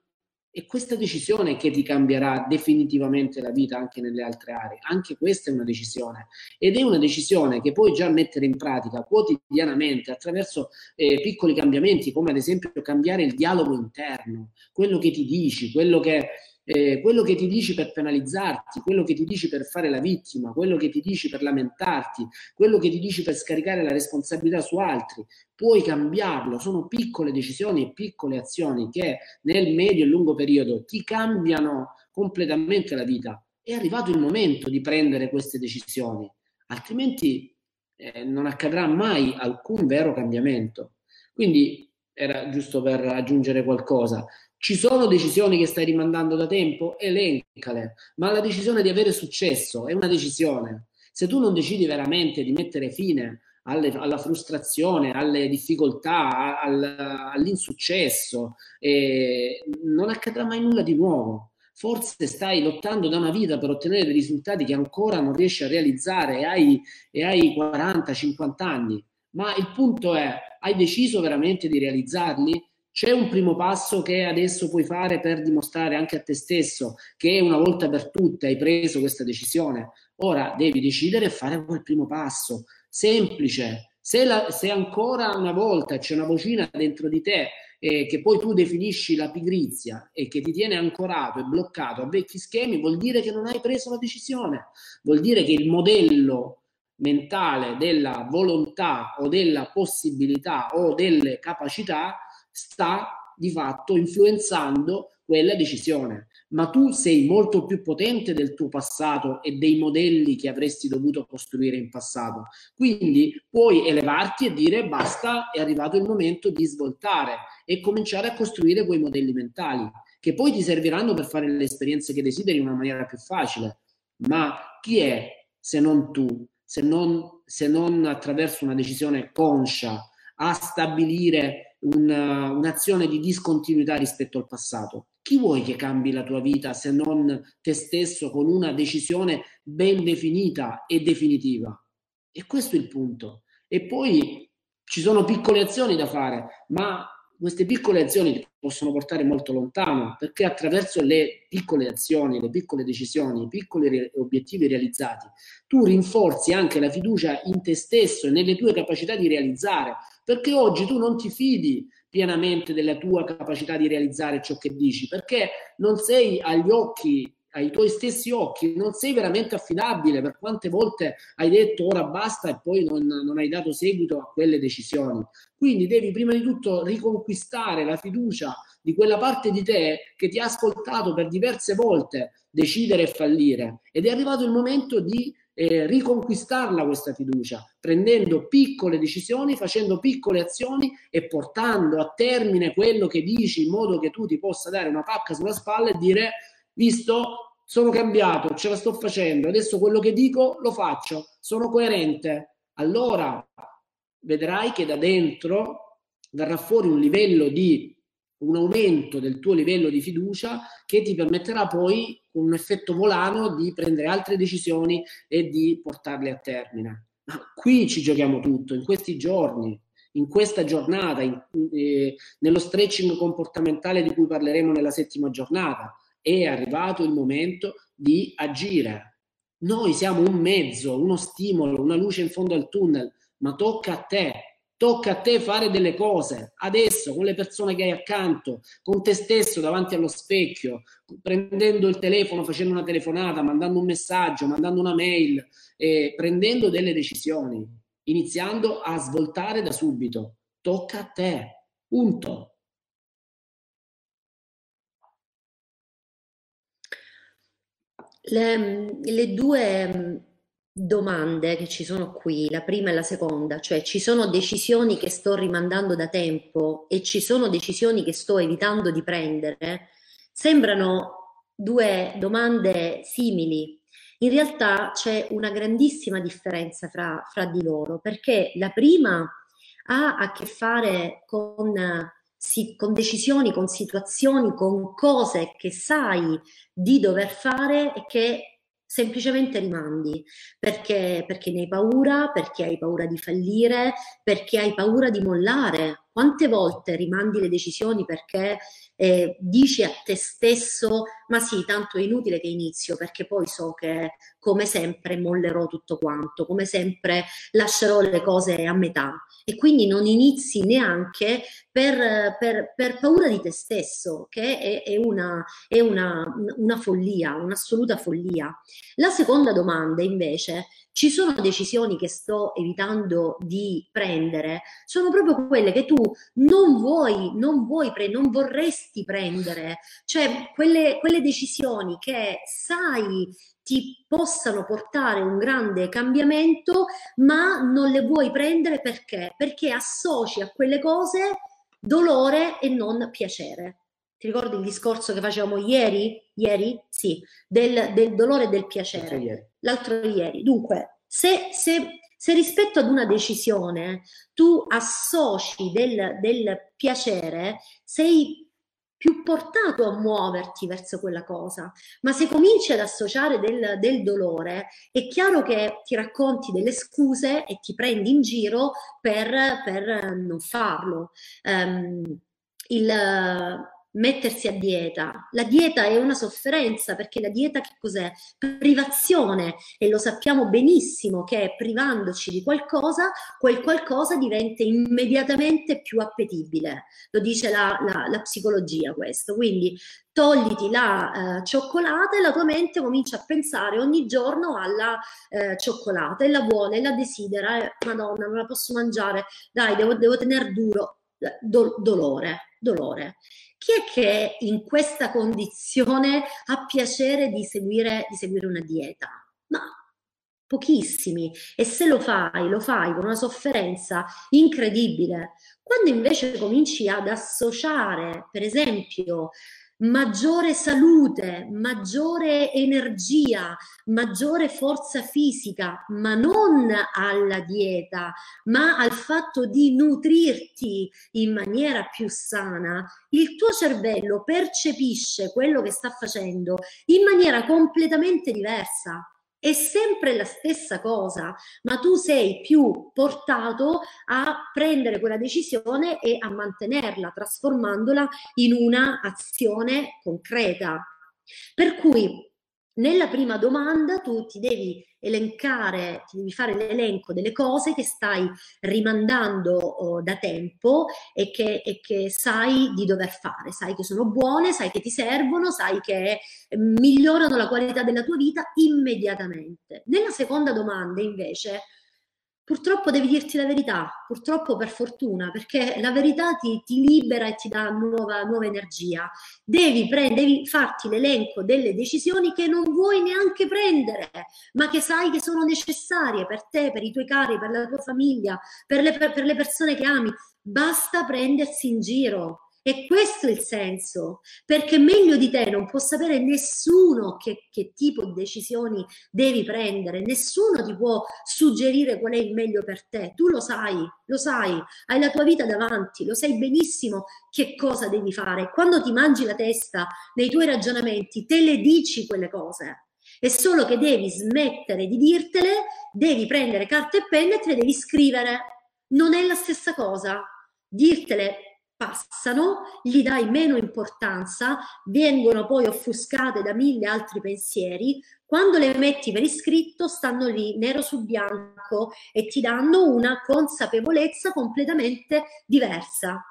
È questa decisione che ti cambierà definitivamente la vita anche nelle altre aree. Anche questa è una decisione ed è una decisione che puoi già mettere in pratica quotidianamente attraverso eh, piccoli cambiamenti, come ad esempio cambiare il dialogo interno, quello che ti dici, quello che eh, quello che ti dici per penalizzarti, quello che ti dici per fare la vittima, quello che ti dici per lamentarti, quello che ti dici per scaricare la responsabilità su altri, puoi cambiarlo. Sono piccole decisioni e piccole azioni che nel medio e lungo periodo ti cambiano completamente la vita. È arrivato il momento di prendere queste decisioni, altrimenti eh, non accadrà mai alcun vero cambiamento. Quindi era giusto per aggiungere qualcosa. Ci sono decisioni che stai rimandando da tempo? Elencale. Ma la decisione di avere successo è una decisione. Se tu non decidi veramente di mettere fine alle, alla frustrazione, alle difficoltà, al, all'insuccesso, eh, non accadrà mai nulla di nuovo. Forse stai lottando da una vita per ottenere dei risultati che ancora non riesci a realizzare e hai, e hai 40-50 anni. Ma il punto è, hai deciso veramente di realizzarli? C'è un primo passo che adesso puoi fare per dimostrare anche a te stesso che una volta per tutte hai preso questa decisione. Ora devi decidere e fare quel primo passo. Semplice. Se, la, se ancora una volta c'è una vocina dentro di te eh, che poi tu definisci la pigrizia e che ti tiene ancorato e bloccato a vecchi schemi, vuol dire che non hai preso la decisione. Vuol dire che il modello mentale della volontà o della possibilità o delle capacità sta di fatto influenzando quella decisione. Ma tu sei molto più potente del tuo passato e dei modelli che avresti dovuto costruire in passato. Quindi puoi elevarti e dire basta, è arrivato il momento di svoltare e cominciare a costruire quei modelli mentali che poi ti serviranno per fare le esperienze che desideri in una maniera più facile. Ma chi è se non tu, se non, se non attraverso una decisione conscia a stabilire una, un'azione di discontinuità rispetto al passato. Chi vuoi che cambi la tua vita se non te stesso con una decisione ben definita e definitiva? E questo è il punto. E poi ci sono piccole azioni da fare, ma queste piccole azioni ti possono portare molto lontano perché attraverso le piccole azioni, le piccole decisioni, i piccoli re- obiettivi realizzati, tu rinforzi anche la fiducia in te stesso e nelle tue capacità di realizzare, perché oggi tu non ti fidi pienamente della tua capacità di realizzare ciò che dici, perché non sei agli occhi ai tuoi stessi occhi non sei veramente affidabile per quante volte hai detto ora basta e poi non, non, hai dato seguito a quelle decisioni. Quindi devi prima di tutto riconquistare la fiducia di quella parte di te che ti ha ascoltato per diverse volte decidere e fallire ed è arrivato il momento di eh, riconquistarla questa fiducia, prendendo piccole decisioni, facendo piccole azioni e portando a termine quello che dici in modo che tu ti possa dare una pacca sulla spalla e dire visto, sono cambiato, ce la sto facendo, adesso quello che dico lo faccio, sono coerente. Allora vedrai che da dentro verrà fuori un livello di un aumento del tuo livello di fiducia che ti permetterà poi con un effetto volano di prendere altre decisioni e di portarle a termine. Ma qui ci giochiamo tutto, in questi giorni, in questa giornata, in, eh, nello stretching comportamentale di cui parleremo nella settima giornata. È arrivato il momento di agire. Noi siamo un mezzo, uno stimolo, una luce in fondo al tunnel, ma tocca a te. Tocca a te fare delle cose adesso con le persone che hai accanto, con te stesso davanti allo specchio, prendendo il telefono, facendo una telefonata, mandando un messaggio, mandando una mail, eh, prendendo delle decisioni iniziando a svoltare da subito. Tocca a te, punto. Le, le due domande che ci sono qui, la prima e la seconda, cioè ci sono decisioni che sto rimandando da tempo e ci sono decisioni che sto evitando di prendere, sembrano due domande simili, in realtà c'è una grandissima differenza fra, fra di loro, perché la prima ha a che fare con, con decisioni, con situazioni, con cose che sai di dover fare e che semplicemente rimandi perché, perché ne hai paura, perché hai paura di fallire, perché hai paura di mollare. Quante volte rimandi le decisioni perché eh, dici a te stesso ma sì, tanto è inutile che inizio perché poi so che come sempre mollerò tutto quanto, come sempre lascerò le cose a metà e quindi non inizi neanche per, per, per paura di te stesso, che è, è, una, è una, una follia, un'assoluta follia. La seconda domanda invece ci sono decisioni che sto evitando di prendere, sono proprio quelle che tu non vuoi, non vuoi pre- non vorresti prendere, cioè quelle, quelle decisioni che sai ti possano portare un grande cambiamento, ma non le vuoi prendere perché? Perché associ a quelle cose dolore e non piacere. Ti ricordi il discorso che facevamo ieri? Ieri? Sì, del, del dolore e del piacere. L'altro ieri. Dunque, se, se, se, rispetto ad una decisione tu associ del, del piacere, sei più portato a muoverti verso quella cosa, ma se cominci ad associare del, del, dolore, è chiaro che ti racconti delle scuse e ti prendi in giro per, per non farlo. Um, il, mettersi a dieta. La dieta è una sofferenza perché la dieta che cos'è? Privazione e lo sappiamo benissimo che privandoci di qualcosa, quel qualcosa diventa immediatamente più appetibile. Lo dice la, la, la psicologia questo. Quindi togliti la eh, cioccolata e la tua mente comincia a pensare ogni giorno alla eh, cioccolata e la vuole, la desidera, eh, madonna non la posso mangiare, dai devo, devo tenere duro, do, dolore, dolore chi è che in questa condizione ha piacere di seguire, di seguire una dieta? Ma pochissimi e se lo fai, lo fai con una sofferenza incredibile. Quando invece cominci ad associare, per esempio, maggiore salute, maggiore energia, maggiore forza fisica, ma non alla dieta, ma al fatto di nutrirti in maniera più sana, il tuo cervello percepisce quello che sta facendo in maniera completamente diversa è sempre la stessa cosa, ma tu sei più portato a prendere quella decisione e a mantenerla, trasformandola in una azione concreta. Per cui nella prima domanda tu ti devi elencare, ti devi fare l'elenco delle cose che stai rimandando oh, da tempo e che, e che, sai di dover fare, sai che sono buone, sai che ti servono, sai che migliorano la qualità della tua vita immediatamente. Nella seconda domanda invece Purtroppo devi dirti la verità, purtroppo per fortuna, perché la verità ti, ti libera e ti dà nuova, nuova energia. Devi, pre- devi farti l'elenco delle decisioni che non vuoi neanche prendere, ma che sai che sono necessarie per te, per i tuoi cari, per la tua famiglia, per le, per, per le persone che ami. Basta prendersi in giro E questo è il senso, perché meglio di te non può sapere nessuno che, che, tipo di decisioni devi prendere, nessuno ti può suggerire qual è il meglio per te. Tu lo sai, lo sai, hai la tua vita davanti, lo sai benissimo che cosa devi fare. Quando ti mangi la testa nei tuoi ragionamenti, te le dici quelle cose. È solo che devi smettere di dirtele, devi prendere carta e penna e te le devi scrivere. Non è la stessa cosa. Dirtele passano, gli dai meno importanza, vengono poi offuscate da mille altri pensieri, quando le metti per iscritto stanno lì nero su bianco e ti danno una consapevolezza completamente diversa.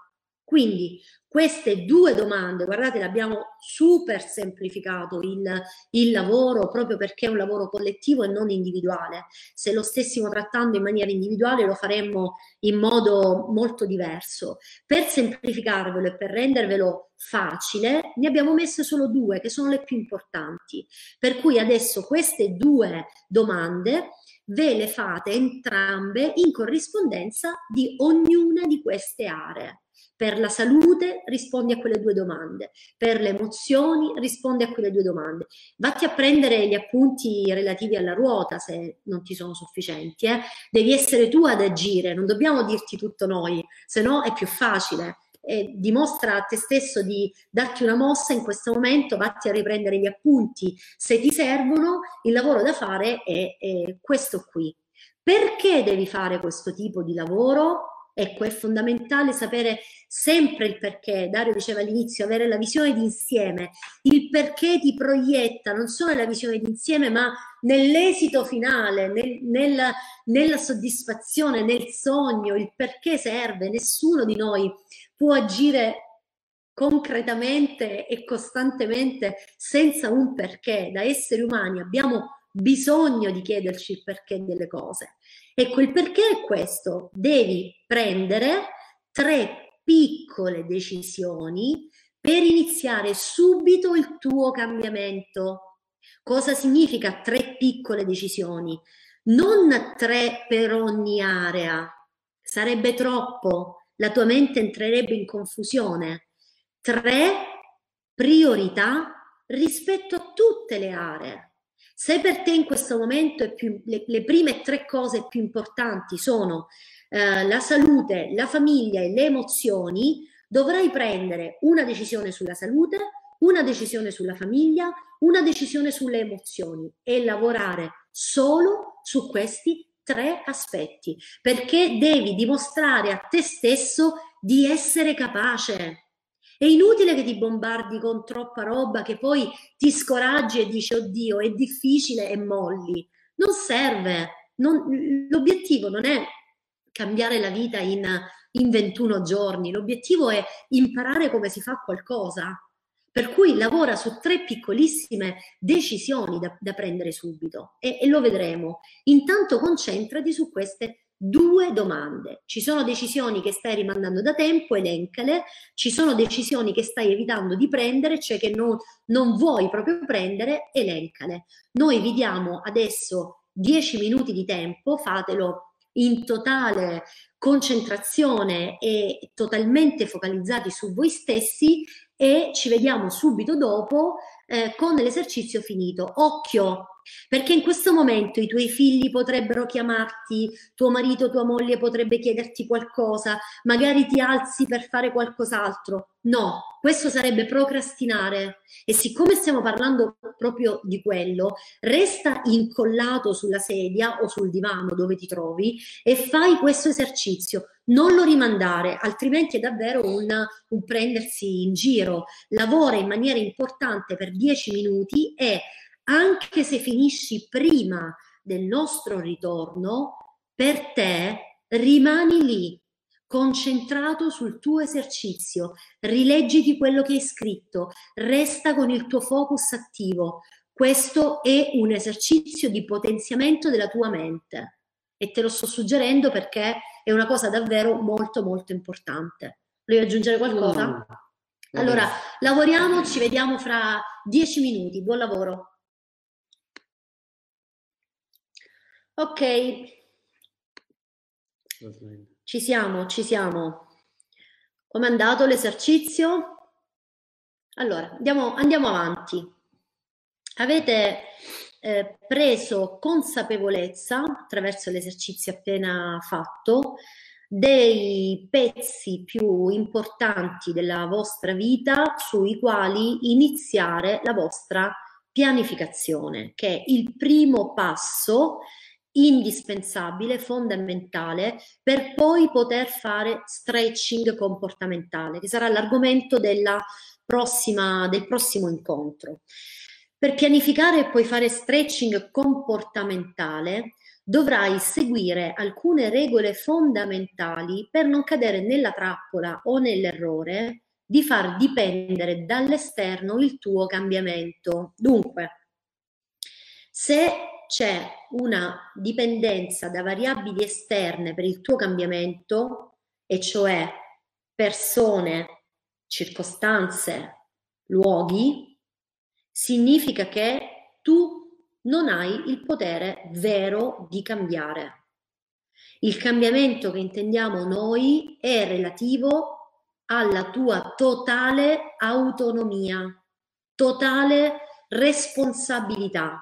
Quindi queste due domande, guardate, l'abbiamo super semplificato il, il, lavoro proprio perché è un lavoro collettivo e non individuale. Se lo stessimo trattando in maniera individuale lo faremmo in modo molto diverso. Per semplificarvelo e per rendervelo facile, ne abbiamo messe solo due che sono le più importanti. Per cui adesso queste due domande ve le fate entrambe in corrispondenza di ognuna di queste aree. Per la salute rispondi a quelle due domande, per le emozioni rispondi a quelle due domande. Vatti a prendere gli appunti relativi alla ruota se non ti sono sufficienti. Eh? Devi essere tu ad agire, non dobbiamo dirti tutto noi, se no è più facile. E dimostra a te stesso di darti una mossa in questo momento, vatti a riprendere gli appunti. Se ti servono, il lavoro da fare è, è questo qui. Perché devi fare questo tipo di lavoro? Ecco, è fondamentale sapere sempre il perché. Dario diceva all'inizio, avere la visione d'insieme, il perché ti proietta non solo nella visione d'insieme, ma nell'esito finale, nel, nella, nella soddisfazione, nel sogno, il perché serve. Nessuno di noi può agire concretamente e costantemente senza un perché. Da esseri umani abbiamo bisogno di chiederci il perché delle cose. Ecco, il perché è questo. Devi prendere tre piccole decisioni per iniziare subito il tuo cambiamento. Cosa significa tre piccole decisioni? Non tre per ogni area, sarebbe troppo, la tua mente entrerebbe in confusione. Tre priorità rispetto a tutte le aree. Se per te in questo momento più, le, le, prime tre cose più importanti sono eh, la salute, la famiglia e le emozioni, dovrai prendere una decisione sulla salute, una decisione sulla famiglia, una decisione sulle emozioni e lavorare solo su questi tre aspetti, perché devi dimostrare a te stesso di essere capace è inutile che ti bombardi con troppa roba che poi ti scoraggi e dici oddio è difficile e molli. Non serve. Non, l'obiettivo non è cambiare la vita in, in 21 giorni, l'obiettivo è imparare come si fa qualcosa. Per cui lavora su tre piccolissime decisioni da, da prendere subito e, e lo vedremo. Intanto concentrati su queste due domande. Ci sono decisioni che stai rimandando da tempo, elencale, ci sono decisioni che stai evitando di prendere, cioè che non, non vuoi proprio prendere, elencale. Noi vi diamo adesso 10 minuti di tempo, fatelo in totale concentrazione e totalmente focalizzati su voi stessi e ci vediamo subito dopo eh, con l'esercizio finito. Occhio, perché in questo momento i tuoi figli potrebbero chiamarti, tuo marito, tua moglie potrebbe chiederti qualcosa, magari ti alzi per fare qualcos'altro. No, questo sarebbe procrastinare e siccome stiamo parlando proprio di quello, resta incollato sulla sedia o sul divano dove ti trovi e fai questo esercizio. Non lo rimandare, altrimenti è davvero un, un prendersi in giro. Lavora in maniera importante per 10 minuti e anche se finisci prima del nostro ritorno, per te rimani lì, concentrato sul tuo esercizio, rileggiti quello che hai scritto, resta con il tuo focus attivo. Questo è un esercizio di potenziamento della tua mente e te lo sto suggerendo perché è una cosa davvero molto molto importante. Volevi aggiungere qualcosa? No. Allora, lavoriamo, ci vediamo fra dieci minuti. Buon lavoro. Ok, ci siamo, ci siamo. Come è andato l'esercizio? Allora, andiamo, andiamo avanti. Avete eh, preso consapevolezza attraverso l'esercizio appena fatto dei pezzi più importanti della vostra vita sui quali iniziare la vostra pianificazione, che è il primo passo indispensabile, fondamentale, per poi poter fare stretching comportamentale, che sarà l'argomento della prossima, del prossimo incontro. Per pianificare e poi fare stretching comportamentale dovrai seguire alcune regole fondamentali per non cadere nella trappola o nell'errore di far dipendere dall'esterno il tuo cambiamento. Dunque, se c'è una dipendenza da variabili esterne per il tuo cambiamento, e cioè persone, circostanze, luoghi, significa che tu non hai il potere vero di cambiare. Il cambiamento che intendiamo noi è relativo alla tua totale autonomia, totale responsabilità.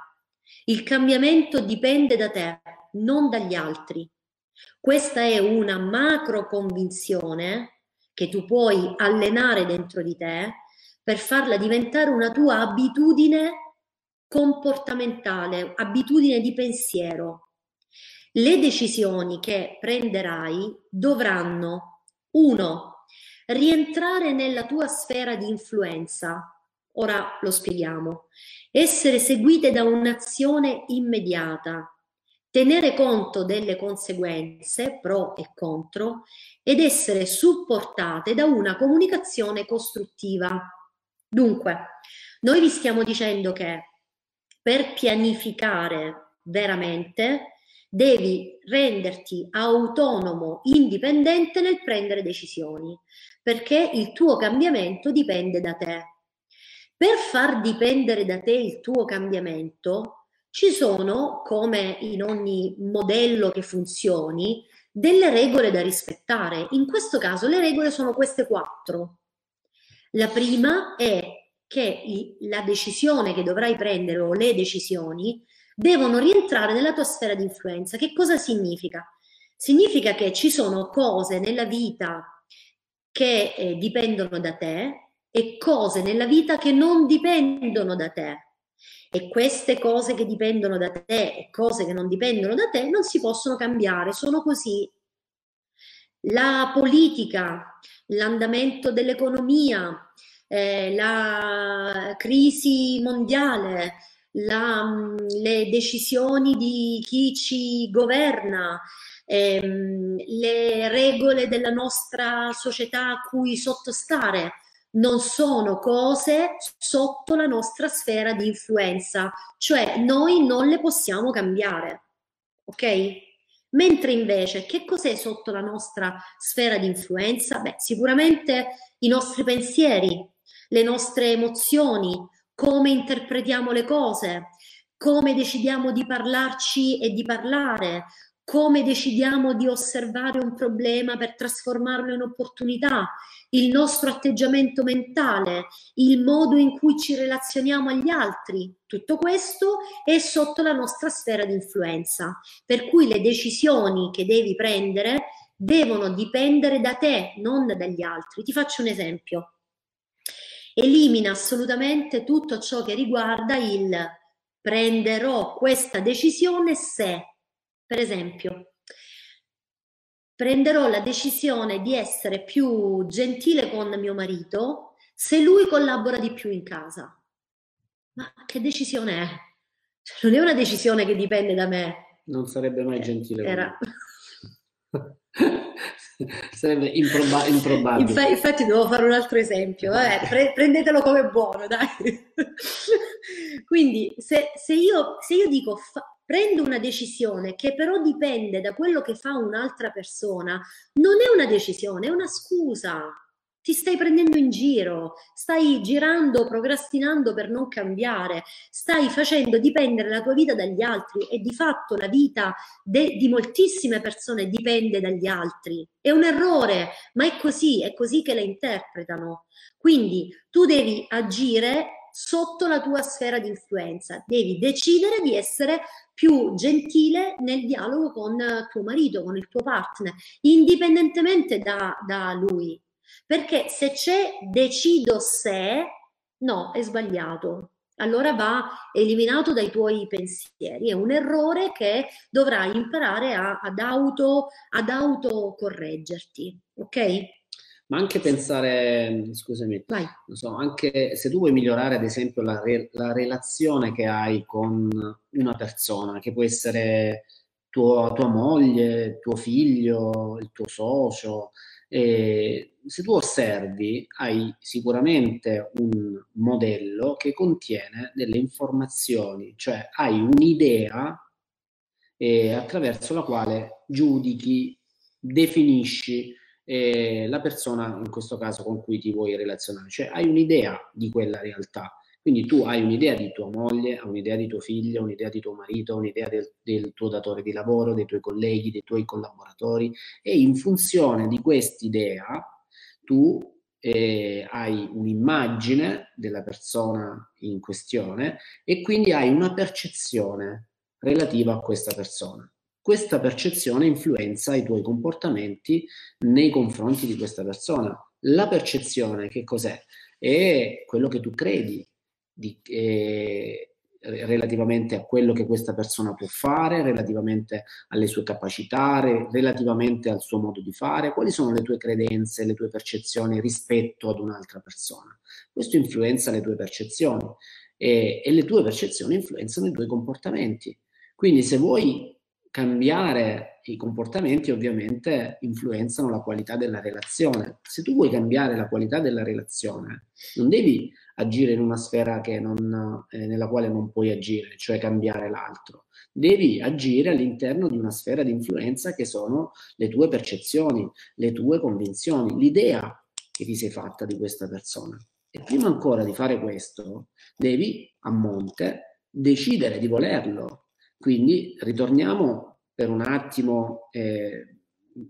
Il cambiamento dipende da te, non dagli altri. Questa è una macro convinzione che tu puoi allenare dentro di te per farla diventare una tua abitudine comportamentale, abitudine di pensiero. Le decisioni che prenderai dovranno, uno, rientrare nella tua sfera di influenza. Ora lo spieghiamo. Essere seguite da un'azione immediata, tenere conto delle conseguenze pro e contro ed essere supportate da una comunicazione costruttiva. Dunque, noi vi stiamo dicendo che per pianificare veramente devi renderti autonomo, indipendente nel prendere decisioni, perché il tuo cambiamento dipende da te. Per far dipendere da te il tuo cambiamento, ci sono, come in ogni modello che funzioni, delle regole da rispettare. In questo caso le regole sono queste quattro. La prima è che la decisione che dovrai prendere o le decisioni devono rientrare nella tua sfera di influenza. Che cosa significa? Significa che ci sono cose nella vita che eh, dipendono da te e cose nella vita che non dipendono da te. E queste cose che dipendono da te e cose che non dipendono da te non si possono cambiare, sono così. La politica, l'andamento dell'economia, eh, la crisi mondiale, la, mm, le decisioni di chi ci governa, ehm, le regole della nostra società a cui sottostare, non sono cose sotto la nostra sfera di influenza, cioè noi non le possiamo cambiare, ok? Mentre invece che cos'è sotto la nostra sfera di influenza? Beh, sicuramente i nostri pensieri, le nostre emozioni, come interpretiamo le cose, come decidiamo di parlarci e di parlare, come decidiamo di osservare un problema per trasformarlo in opportunità, il nostro atteggiamento mentale, il modo in cui ci relazioniamo agli altri. Tutto questo è sotto la nostra sfera di influenza, per cui le decisioni che devi prendere devono dipendere da te, non dagli altri. Ti faccio un esempio elimina assolutamente tutto ciò che riguarda il prenderò questa decisione se, per esempio, prenderò la decisione di essere più gentile con mio marito se lui collabora di più in casa. Ma che decisione è? Cioè, non è una decisione che dipende da me. Non sarebbe mai gentile. Era... Sarebbe improba- improbabile. Infa- infatti devo fare un altro esempio, eh, pre- prendetelo come buono, dai. Quindi se, se, io, se io dico fa- prendo una decisione che però dipende da quello che fa un'altra persona, non è una decisione, è una scusa. ti stai prendendo in giro, stai girando, procrastinando per non cambiare, stai facendo dipendere la tua vita dagli altri e di fatto la vita de- di moltissime persone dipende dagli altri. È un errore, ma è così, è così che la interpretano. Quindi tu devi agire sotto la tua sfera di influenza, devi decidere di essere più gentile nel dialogo con tuo marito, con il tuo partner, indipendentemente da, da lui. Perché se c'è decido se, no, è sbagliato. Allora va eliminato dai tuoi pensieri. È un errore che dovrai imparare a, ad, auto, ad autocorreggerti. Ok? Ma anche pensare, scusami, Vai. non so, anche se tu vuoi migliorare ad esempio la, re, la relazione che hai con una persona, che può essere tuo, tua moglie, tuo figlio, il tuo socio, e se tu osservi, hai sicuramente un modello che contiene delle informazioni, cioè hai un'idea eh, attraverso la quale giudichi, definisci eh, la persona, in questo caso, con cui ti vuoi relazionare, cioè hai un'idea di quella realtà quindi tu hai un'idea di tua moglie, un'idea di tuo figlio, un'idea di tuo marito, un'idea del, del tuo datore di lavoro, dei tuoi colleghi, dei tuoi collaboratori e in funzione di quest'idea tu eh, hai un'immagine della persona in questione e quindi hai una percezione relativa a questa persona. Questa percezione influenza i tuoi comportamenti nei confronti di questa persona. La percezione che cos'è? È quello che tu credi, di, eh, relativamente a quello che questa persona può fare, relativamente alle sue capacità, re, relativamente al suo modo di fare, quali sono le tue credenze, le tue percezioni rispetto ad un'altra persona. Questo influenza le tue percezioni e, e le tue percezioni influenzano i tuoi comportamenti. Quindi se vuoi cambiare i comportamenti ovviamente influenzano la qualità della relazione. Se tu vuoi cambiare la qualità della relazione, non devi agire in una sfera non, eh, nella quale non puoi agire, cioè cambiare l'altro. Devi agire all'interno di una sfera di influenza che sono le tue percezioni, le tue convinzioni, l'idea che ti sei fatta di questa persona. E prima ancora di fare questo, devi a monte decidere di volerlo. Quindi ritorniamo per un attimo eh,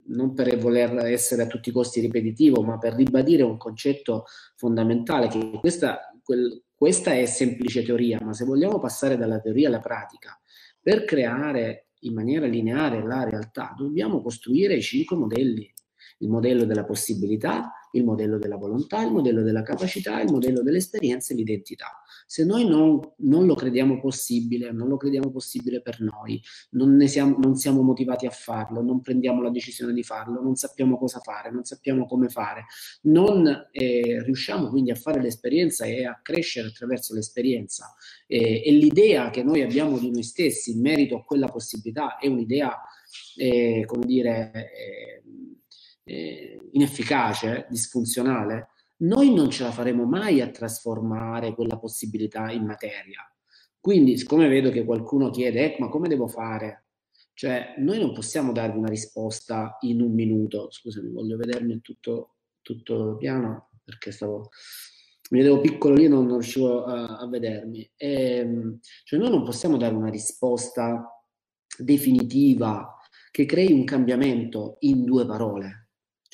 non per voler essere a tutti i costi ripetitivo, ma per ribadire un concetto fondamentale, che questa, quel, questa è semplice teoria, ma se vogliamo passare dalla teoria alla pratica, per creare in maniera lineare la realtà, dobbiamo costruire i cinque modelli il modello della possibilità, il modello della volontà, il modello della capacità, il modello dell'esperienza e l'identità. Se noi non, non, lo crediamo possibile, non lo crediamo possibile per noi, non, siamo, non siamo motivati a farlo, non prendiamo la decisione di farlo, non sappiamo cosa fare, non sappiamo come fare, non eh, riusciamo quindi a fare l'esperienza e a crescere attraverso l'esperienza. Eh, e l'idea che noi abbiamo di noi stessi in merito a quella possibilità è un'idea, eh, come dire, eh, eh, inefficace, disfunzionale, noi non ce la faremo mai a trasformare quella possibilità in materia. Quindi, siccome vedo che qualcuno chiede, eh, ma come devo fare? Cioè, noi non possiamo darvi una risposta in un minuto. Scusami, voglio vedermi tutto, tutto piano perché stavo mi vedevo piccolo lì e non, non riuscivo a, a vedermi. E, ehm, cioè noi non possiamo dare una risposta definitiva che crei un cambiamento in due parole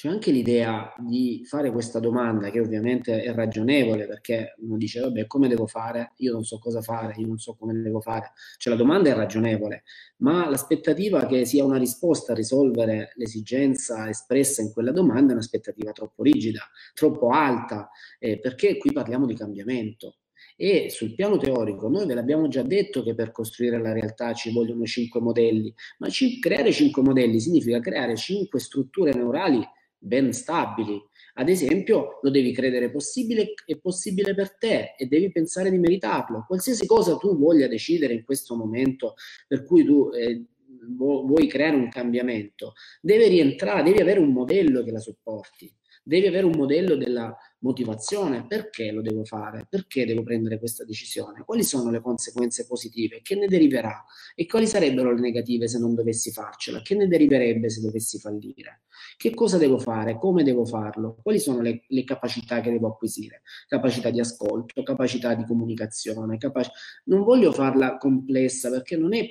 c'è anche l'idea di fare questa domanda che ovviamente è ragionevole perché uno dice vabbè come devo fare? Io non so cosa fare, io non so come devo fare. Cioè la domanda è ragionevole, ma l'aspettativa che sia una risposta a risolvere l'esigenza espressa in quella domanda è un'aspettativa troppo rigida, troppo alta, eh, perché qui parliamo di cambiamento. E sul piano teorico, noi ve l'abbiamo già detto che per costruire la realtà ci vogliono cinque modelli, ma c- creare cinque modelli significa creare cinque strutture neurali ben stabili. Ad esempio, lo devi credere possibile e possibile per te e devi pensare di meritarlo. Qualsiasi cosa tu voglia decidere in questo momento, per cui tu eh, vuoi creare un cambiamento, deve rientrare, devi avere un modello che la supporti, devi avere un modello della motivazione, perché lo devo fare, perché devo prendere questa decisione, quali sono le conseguenze positive, che ne deriverà e quali sarebbero le negative se non dovessi farcela, che ne deriverebbe se dovessi fallire, che cosa devo fare, come devo farlo, quali sono le, le capacità che devo acquisire, capacità di ascolto, capacità di comunicazione, capac- non voglio farla complessa perché non è,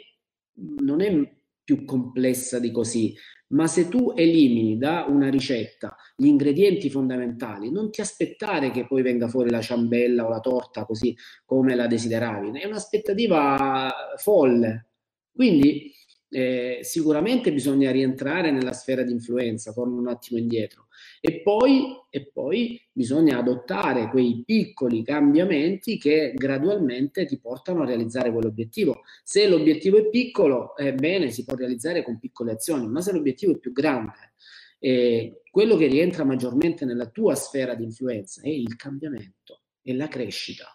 non è più complessa di così, ma se tu elimini da una ricetta gli ingredienti fondamentali, non ti aspettare che poi venga fuori la ciambella o la torta così come la desideravi, è un'aspettativa folle. Quindi eh, sicuramente bisogna rientrare nella sfera di influenza, torno un attimo indietro, e poi, e poi bisogna adottare quei piccoli cambiamenti che gradualmente ti portano a realizzare quell'obiettivo. Se l'obiettivo è piccolo, è bene, si può realizzare con piccole azioni, ma se l'obiettivo è più grande, eh, quello che rientra maggiormente nella tua sfera di influenza è il cambiamento, è la crescita.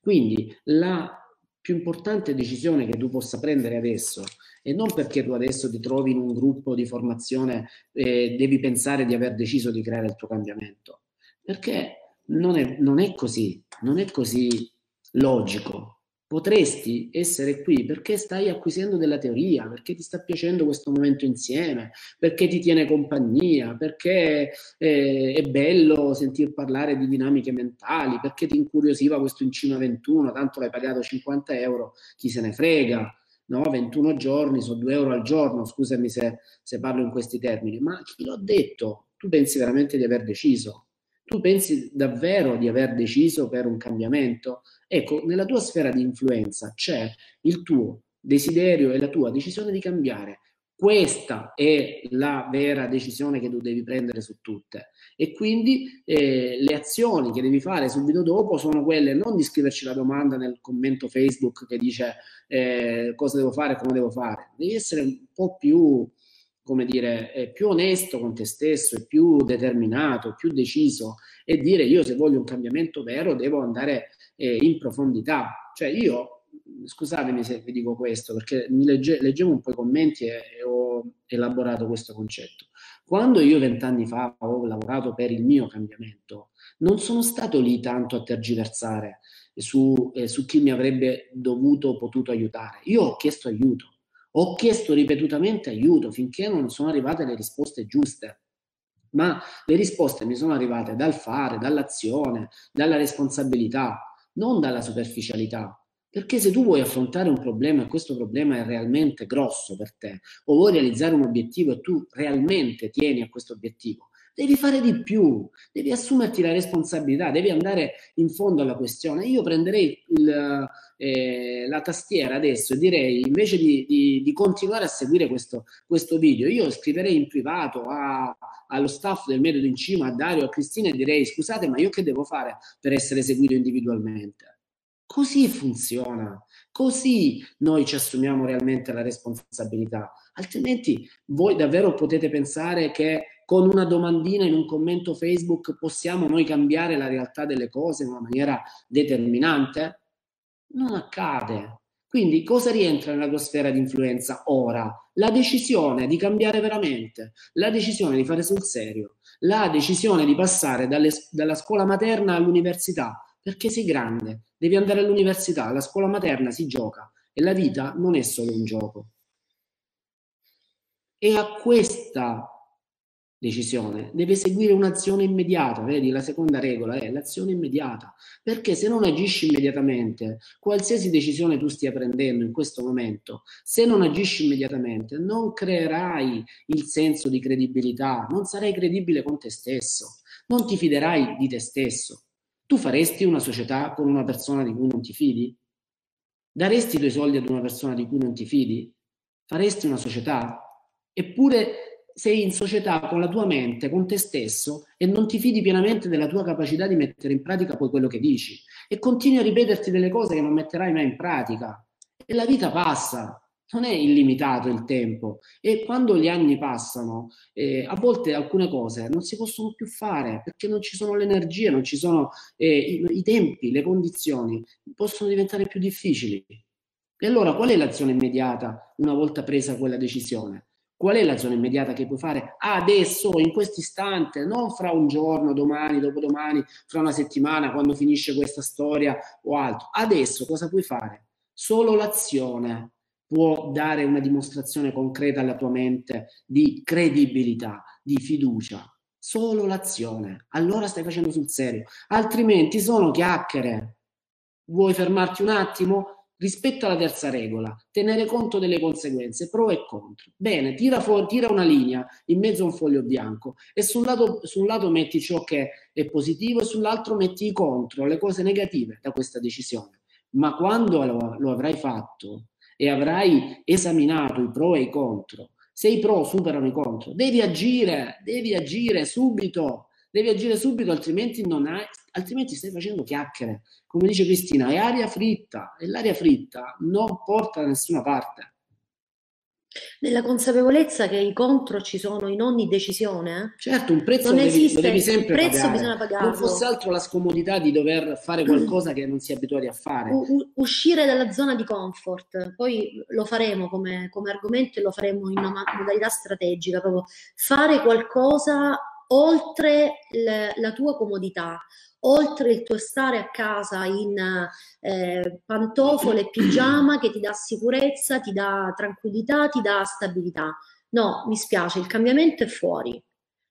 Quindi la più importante decisione che tu possa prendere adesso e non perché tu adesso ti trovi in un gruppo di formazione e devi pensare di aver deciso di creare il tuo cambiamento, perché non è, non è così, non è così logico. Potresti essere qui perché stai acquisendo della teoria, perché ti sta piacendo questo momento insieme, perché ti tiene compagnia, perché eh, è bello sentir parlare di dinamiche mentali, perché ti incuriosiva questo Incima 21, tanto l'hai pagato 50 euro, chi se ne frega no? 21 giorni, sono 2 euro al giorno, scusami se, se parlo in questi termini, ma chi l'ho detto? Tu pensi veramente di aver deciso? Tu pensi davvero di aver deciso per un cambiamento? Ecco, nella tua sfera di influenza c'è il tuo desiderio e la tua decisione di cambiare. Questa è la vera decisione che tu devi prendere su tutte. E quindi eh, le azioni che devi fare subito dopo sono quelle non di scriverci la domanda nel commento Facebook che dice eh, cosa devo fare, come devo fare. Devi essere un po' più, come dire, eh, più onesto con te stesso, più determinato, più deciso e dire io se voglio un cambiamento vero devo andare eh, in profondità. Cioè io scusatemi se vi dico questo, perché legge, leggevo un po' i commenti e, e, ho elaborato questo concetto. Quando io vent'anni fa ho lavorato per il mio cambiamento, non sono stato lì tanto a tergiversare su, eh, su chi mi avrebbe dovuto o potuto aiutare. Io ho chiesto aiuto, ho chiesto ripetutamente aiuto finché non sono arrivate le risposte giuste ma le risposte mi sono arrivate dal fare, dall'azione, dalla responsabilità, non dalla superficialità. Perché se tu vuoi affrontare un problema e questo problema è realmente grosso per te, o vuoi realizzare un obiettivo e tu realmente tieni a questo obiettivo, devi fare di più, devi assumerti la responsabilità, devi andare in fondo alla questione. Io prenderei il, eh, la tastiera adesso e direi, invece di, di, di continuare a seguire questo, questo, video, io scriverei in privato a, allo staff del metodo in cima, a Dario, a Cristina e direi, scusate, ma io che devo fare per essere seguito individualmente? Così funziona, così noi ci assumiamo realmente la responsabilità. Altrimenti voi davvero potete pensare che con una domandina in un commento Facebook possiamo noi cambiare la realtà delle cose in una maniera determinante? Non accade. Quindi cosa rientra nella tua sfera di influenza ora? La decisione di cambiare veramente, la decisione di fare sul serio, la decisione di passare dalle, dalla scuola materna all'università, perché sei grande, devi andare all'università, alla scuola materna si gioca e la vita non è solo un gioco. E a questa decisione deve seguire un'azione immediata, vedi la seconda regola è l'azione immediata, perché se non agisci immediatamente, qualsiasi decisione tu stia prendendo in questo momento, se non agisci immediatamente non creerai il senso di credibilità, non sarai credibile con te stesso, non ti fiderai di te stesso. Tu faresti una società con una persona di cui non ti fidi? Daresti i tuoi soldi ad una persona di cui non ti fidi? Faresti una società? Eppure sei in società con la tua mente, con te stesso e non ti fidi pienamente della tua capacità di mettere in pratica poi quello che dici e continui a ripeterti delle cose che non metterai mai in pratica. E la vita passa, non è illimitato il tempo e quando gli anni passano, eh, a volte alcune cose non si possono più fare perché non ci sono le energie, non ci sono eh, i, i, tempi, le condizioni, possono diventare più difficili. E allora qual è l'azione immediata una volta presa quella decisione? Qual è la zona immediata che puoi fare adesso, in questo istante, non fra un giorno, domani, dopodomani, fra una settimana, quando finisce questa storia o altro. Adesso cosa puoi fare? Solo l'azione può dare una dimostrazione concreta alla tua mente di credibilità, di fiducia. Solo l'azione. Allora stai facendo sul serio. Altrimenti sono chiacchiere. Vuoi fermarti un attimo? rispetto alla terza regola, tenere conto delle conseguenze, pro e contro. Bene, tira, fuori, tira una linea in mezzo a un foglio bianco e sul lato, sul lato metti ciò che è positivo e sull'altro metti i contro, le cose negative da questa decisione. Ma quando lo, lo avrai fatto e avrai esaminato i pro e i contro, se i pro superano i contro, devi agire, devi agire subito devi agire subito, altrimenti, non hai, altrimenti stai facendo chiacchiere. Come dice Cristina, è aria fritta e l'aria fritta non porta da nessuna parte. Nella consapevolezza che i contro ci sono in ogni decisione. Eh? Certo, un prezzo non devi, lo devi sempre prezzo pagare. bisogna pagarlo. Non fosse altro la scomodità di dover fare qualcosa che non si è abituati a fare. U- uscire dalla zona di comfort, poi lo faremo come, come argomento e lo faremo in una modalità strategica, proprio fare qualcosa oltre l- la tua comodità, oltre il tuo stare a casa in eh, pantofole e pigiama che ti dà sicurezza, ti dà tranquillità, ti dà stabilità. No, mi spiace, il cambiamento è fuori.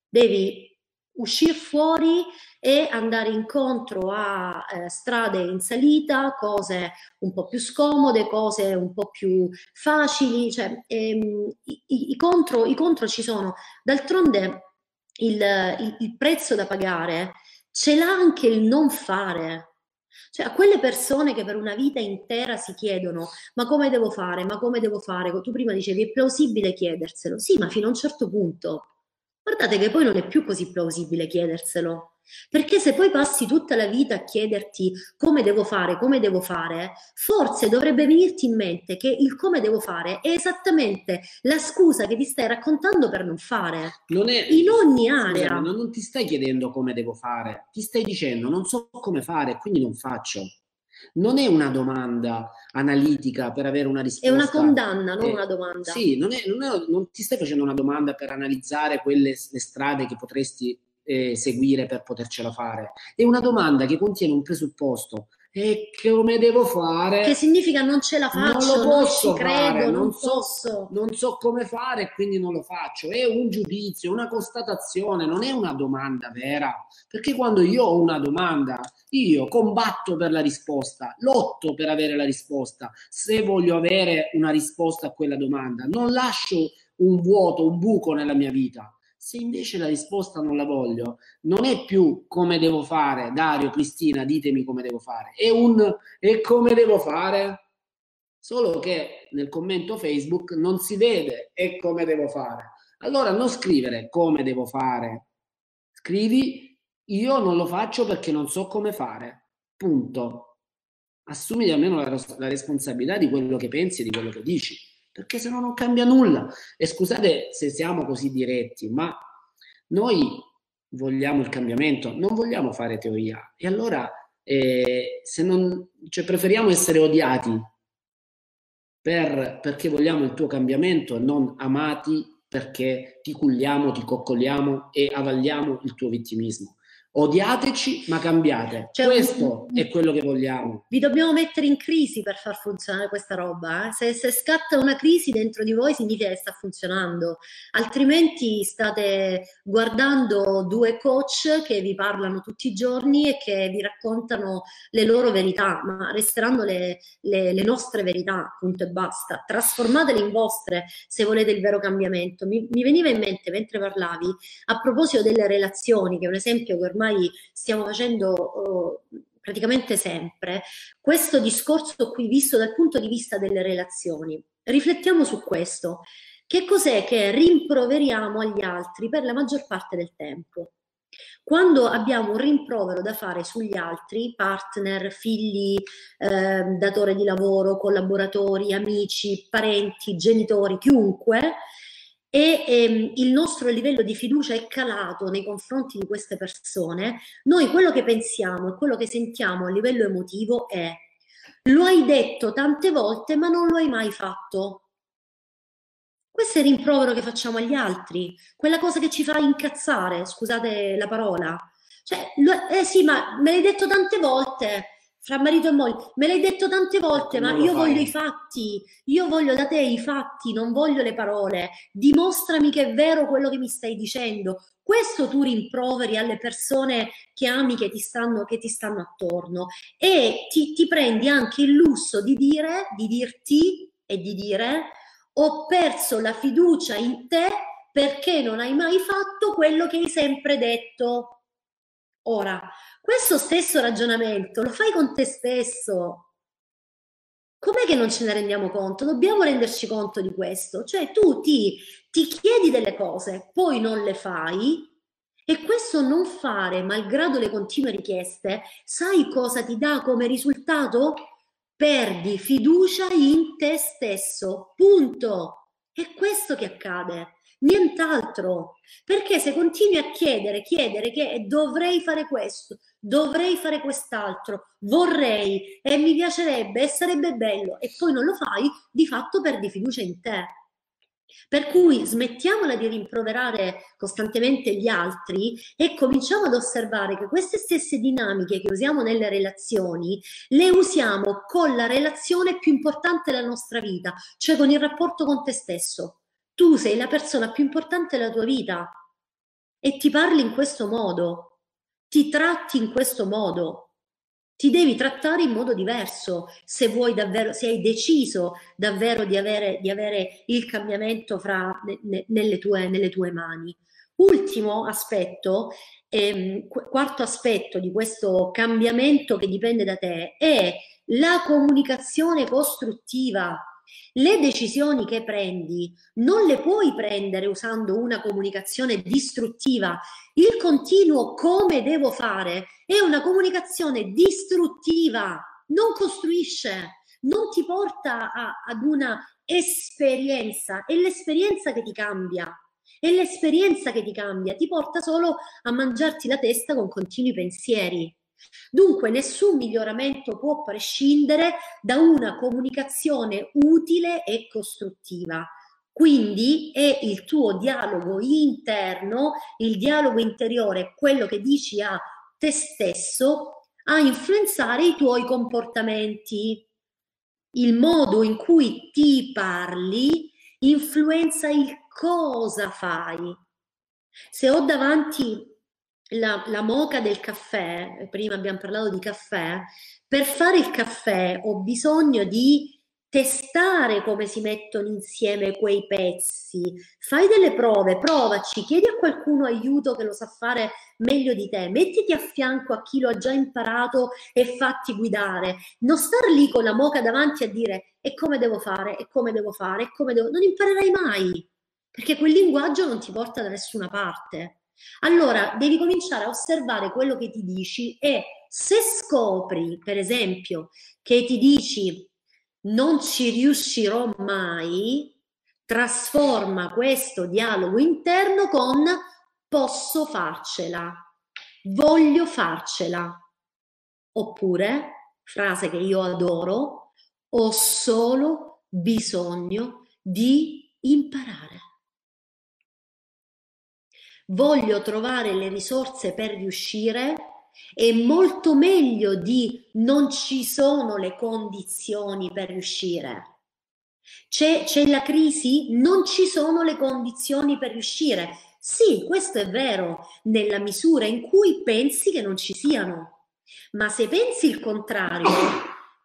Devi uscire fuori e andare incontro a eh, strade in salita, cose un po' più scomode, cose un po' più facili, cioè ehm, i, i, contro, i contro ci sono. D'altronde il, il, il prezzo da pagare ce l'ha anche il non fare. Cioè a quelle persone che per una vita intera si chiedono ma come devo fare, ma come devo fare? Tu prima dicevi è plausibile chiederselo. Sì, ma fino a un certo punto. Guardate che poi non è più così plausibile chiederselo. Perché se poi passi tutta la vita a chiederti come devo fare, come devo fare, forse dovrebbe venirti in mente che il come devo fare è esattamente la scusa che ti stai raccontando per non fare. Non è, in ogni area. Scusami, non ti stai chiedendo come devo fare, ti stai dicendo non so come fare, quindi non faccio. Non è una domanda analitica per avere una risposta. È una condanna, non eh, una domanda. Sì, non, è, non, è, non ti stai facendo una domanda per analizzare quelle le strade che potresti eh, seguire per potercela fare. È una domanda che contiene un presupposto. E come devo fare? Che significa non ce la faccio, non, lo posso non ci credo, fare, non, non so, non so come fare, quindi non lo faccio. È un giudizio, una constatazione, non è una domanda vera. Perché quando io ho una domanda, io combatto per la risposta, lotto per avere la risposta, se voglio avere una risposta a quella domanda. Non lascio un vuoto, un buco nella mia vita. Se invece la risposta non la voglio, non è più come devo fare, Dario, Cristina, ditemi come devo fare, è un e come devo fare? Solo che nel commento Facebook non si vede e come devo fare. Allora non scrivere come devo fare, scrivi io non lo faccio perché non so come fare. Punto. Assumiti almeno la, la responsabilità di quello che pensi e di quello che dici perché se no non cambia nulla. E scusate se siamo così diretti, ma noi vogliamo il cambiamento, non vogliamo fare teoria. E allora eh, non, cioè, preferiamo essere odiati per, perché vogliamo il tuo cambiamento non amati perché ti culliamo, ti coccoliamo e avagliamo il tuo vittimismo. Odiateci, ma cambiate. Cioè, Questo è quello che vogliamo. Vi dobbiamo mettere in crisi per far funzionare questa roba. Eh? Se, se, scatta una crisi dentro di voi significa che sta funzionando, altrimenti state guardando due coach che vi parlano tutti i giorni e che vi raccontano le loro verità, ma resteranno le, le, le nostre verità, punto e basta. Trasformatele in vostre se volete il vero cambiamento. Mi, mi veniva in mente mentre parlavi a proposito delle relazioni, che è un esempio che ormai ormai stiamo facendo oh, praticamente sempre, questo discorso qui visto dal punto di vista delle relazioni. Riflettiamo su questo. Che cos'è che rimproveriamo agli altri per la maggior parte del tempo? Quando abbiamo un rimprovero da fare sugli altri, partner, figli, eh, datore di lavoro, collaboratori, amici, parenti, genitori, chiunque, e ehm, il nostro livello di fiducia è calato nei confronti di queste persone, noi quello che pensiamo e quello che sentiamo a livello emotivo è lo hai detto tante volte ma non lo hai mai fatto. Questo è il rimprovero che facciamo agli altri, quella cosa che ci fa incazzare, scusate la parola. Cioè, eh sì, ma me l'hai detto tante volte, fra marito e moglie, me l'hai detto tante volte, ma io voglio i fatti, io voglio da te i fatti, non voglio le parole. Dimostrami che è vero quello che mi stai dicendo. Questo tu rimproveri alle persone che ami, che ti stanno, che ti stanno attorno e ti, ti prendi anche il lusso di dire, di dirti e di dire ho perso la fiducia in te perché non hai mai fatto quello che hai sempre detto. Ora, questo stesso ragionamento lo fai con te stesso. Com'è che non ce ne rendiamo conto? Dobbiamo renderci conto di questo. Cioè tu ti, ti chiedi delle cose, poi non le fai e questo non fare, malgrado le continue richieste, sai cosa ti dà come risultato? Perdi fiducia in te stesso. Punto. È questo che accade nient'altro. Perché se continui a chiedere, chiedere che dovrei fare questo, dovrei fare quest'altro, vorrei e mi piacerebbe e sarebbe bello e poi non lo fai, di fatto perdi fiducia in te. Per cui smettiamola di rimproverare costantemente gli altri e cominciamo ad osservare che queste stesse dinamiche che usiamo nelle relazioni le usiamo con la relazione più importante della nostra vita, cioè con il rapporto con te stesso tu sei la persona più importante della tua vita e ti parli in questo modo, ti tratti in questo modo, ti devi trattare in modo diverso se vuoi davvero, se hai deciso davvero di avere, di avere il cambiamento fra, ne, nelle, tue, nelle tue mani. Ultimo aspetto, ehm, quarto aspetto di questo cambiamento che dipende da te è la comunicazione costruttiva le decisioni che prendi non le puoi prendere usando una comunicazione distruttiva. Il continuo come devo fare è una comunicazione distruttiva, non costruisce, non ti porta a, ad una esperienza, è l'esperienza che ti cambia. È l'esperienza che ti cambia, ti porta solo a mangiarti la testa con continui pensieri. Dunque nessun miglioramento può prescindere da una comunicazione utile e costruttiva. Quindi è il tuo dialogo interno, il dialogo interiore, quello che dici a te stesso, a influenzare i tuoi comportamenti. Il modo in cui ti parli influenza il cosa fai. Se ho davanti la, la moca del caffè, prima abbiamo parlato di caffè, per fare il caffè ho bisogno di testare come si mettono insieme quei pezzi, fai delle prove, provaci, chiedi a qualcuno aiuto che lo sa fare meglio di te, mettiti a fianco a chi lo ha già imparato e fatti guidare, non star lì con la moca davanti a dire e come devo fare, e come devo fare, e come devo, non imparerai mai, perché quel linguaggio non ti porta da nessuna parte. Allora devi cominciare a osservare quello che ti dici e se scopri, per esempio, che ti dici non ci riuscirò mai, trasforma questo dialogo interno con posso farcela, voglio farcela. Oppure, frase che io adoro, ho solo bisogno di imparare voglio trovare le risorse per riuscire, è molto meglio di non ci sono le condizioni per riuscire. C'è, c'è la crisi? Non ci sono le condizioni per riuscire. Sì, questo è vero, nella misura in cui pensi che non ci siano. Ma se pensi il contrario,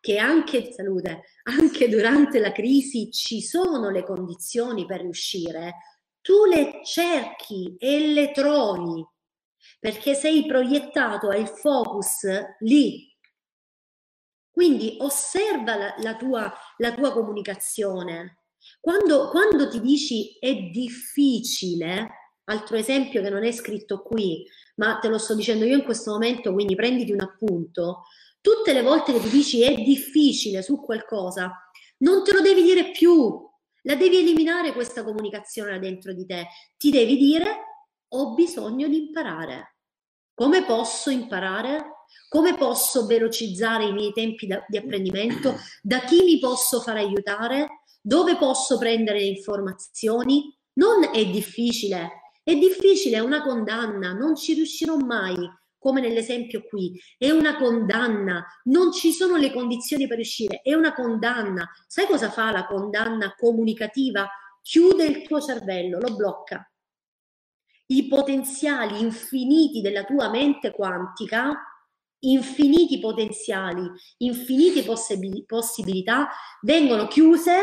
che anche, salute, anche durante la crisi ci sono le condizioni per riuscire, tu le cerchi e le trovi perché sei proiettato, il focus lì. Quindi osserva la, la, tua, la tua, comunicazione. Quando, quando ti dici è difficile, altro esempio che non è scritto qui, ma te lo sto dicendo io in questo momento, quindi prenditi un appunto, tutte le volte che ti dici è difficile su qualcosa, non te lo devi dire più, la devi eliminare questa comunicazione dentro di te. Ti devi dire ho bisogno di imparare. Come posso imparare? Come posso velocizzare i miei tempi da, di apprendimento? Da chi mi posso far aiutare? Dove posso prendere informazioni? Non è difficile, è difficile, è una condanna, non ci riuscirò mai, come nell'esempio qui, è una condanna, non ci sono le condizioni per riuscire, è una condanna. Sai cosa fa la condanna comunicativa? Chiude il tuo cervello, lo blocca. I potenziali infiniti della tua mente quantica, infiniti potenziali, infinite possibilità, vengono chiuse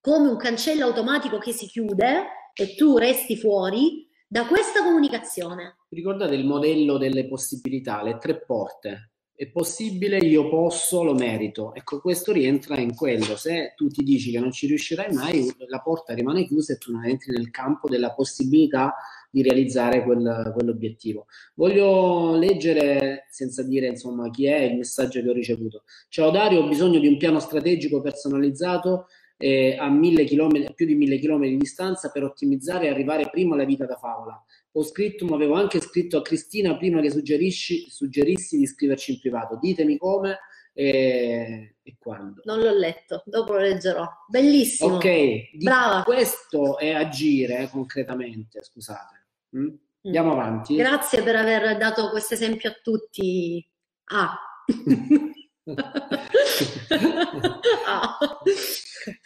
come un cancello automatico che si chiude e tu resti fuori da questa comunicazione. Ricordate il modello delle possibilità, le tre porte. È possibile, io posso, lo merito. Ecco, questo rientra in quello. Se tu ti dici che non ci riuscirai mai, la porta rimane chiusa e tu non entri nel campo della possibilità di realizzare quel, quell'obiettivo. Voglio leggere, senza dire insomma chi è, il messaggio che ho ricevuto. Ciao Dario, ho bisogno di un piano strategico personalizzato eh, a, a, più di mille chilometri di distanza per ottimizzare e arrivare prima alla vita da favola. Ho scritto, ma avevo anche scritto a Cristina prima che suggerissi di scriverci in privato. Ditemi come e, e, quando. Non l'ho letto, dopo lo leggerò. Bellissimo. Ok, brava. Questo è agire concretamente, scusate. Mm? mm? Andiamo avanti. Grazie per aver dato questo esempio a tutti. Ah. ah.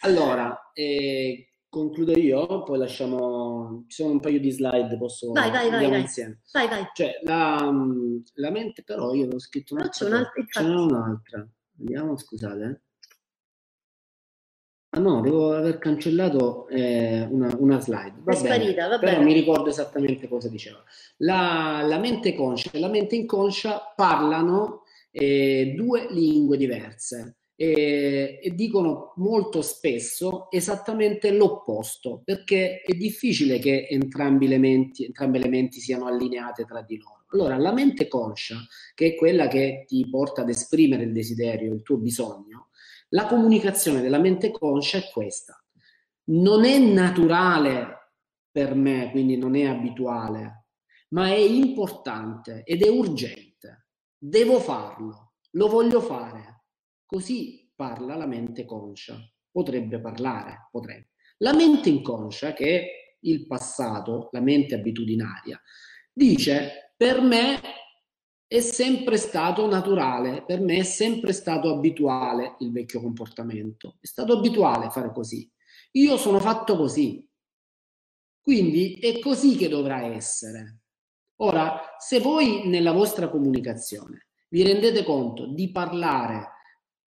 Allora, eh, concludo io, poi lasciamo... Ci sono un paio di slide, posso... Vai, vai, vai, vai. insieme. Vai, vai. Cioè, la, la mente però, io ho scritto un'altra. No, c'è un'altra. Un'altra. Vediamo, scusate. Eh. Ah no, devo aver cancellato eh, una, una, slide. Va è bene, sparita, va però bene. mi ricordo esattamente cosa diceva. La, la mente conscia e la mente inconscia parlano eh, due lingue diverse eh, e dicono molto spesso esattamente l'opposto, perché è difficile che entrambi le, menti, entrambe le menti siano allineate tra di loro. Allora, la mente conscia, che è quella che ti porta ad esprimere il desiderio, il tuo bisogno, la comunicazione della mente conscia è questa. Non è naturale per me, quindi non è abituale, ma è importante ed è urgente. Devo farlo, lo voglio fare Così parla la mente conscia. Potrebbe parlare, potrebbe. La mente inconscia, che è il passato, la mente abitudinaria, dice per me è sempre stato naturale, per me è sempre stato abituale il vecchio comportamento, è stato abituale fare così. Io sono fatto così. Quindi è così che dovrà essere. Ora, se voi nella vostra comunicazione vi rendete conto di parlare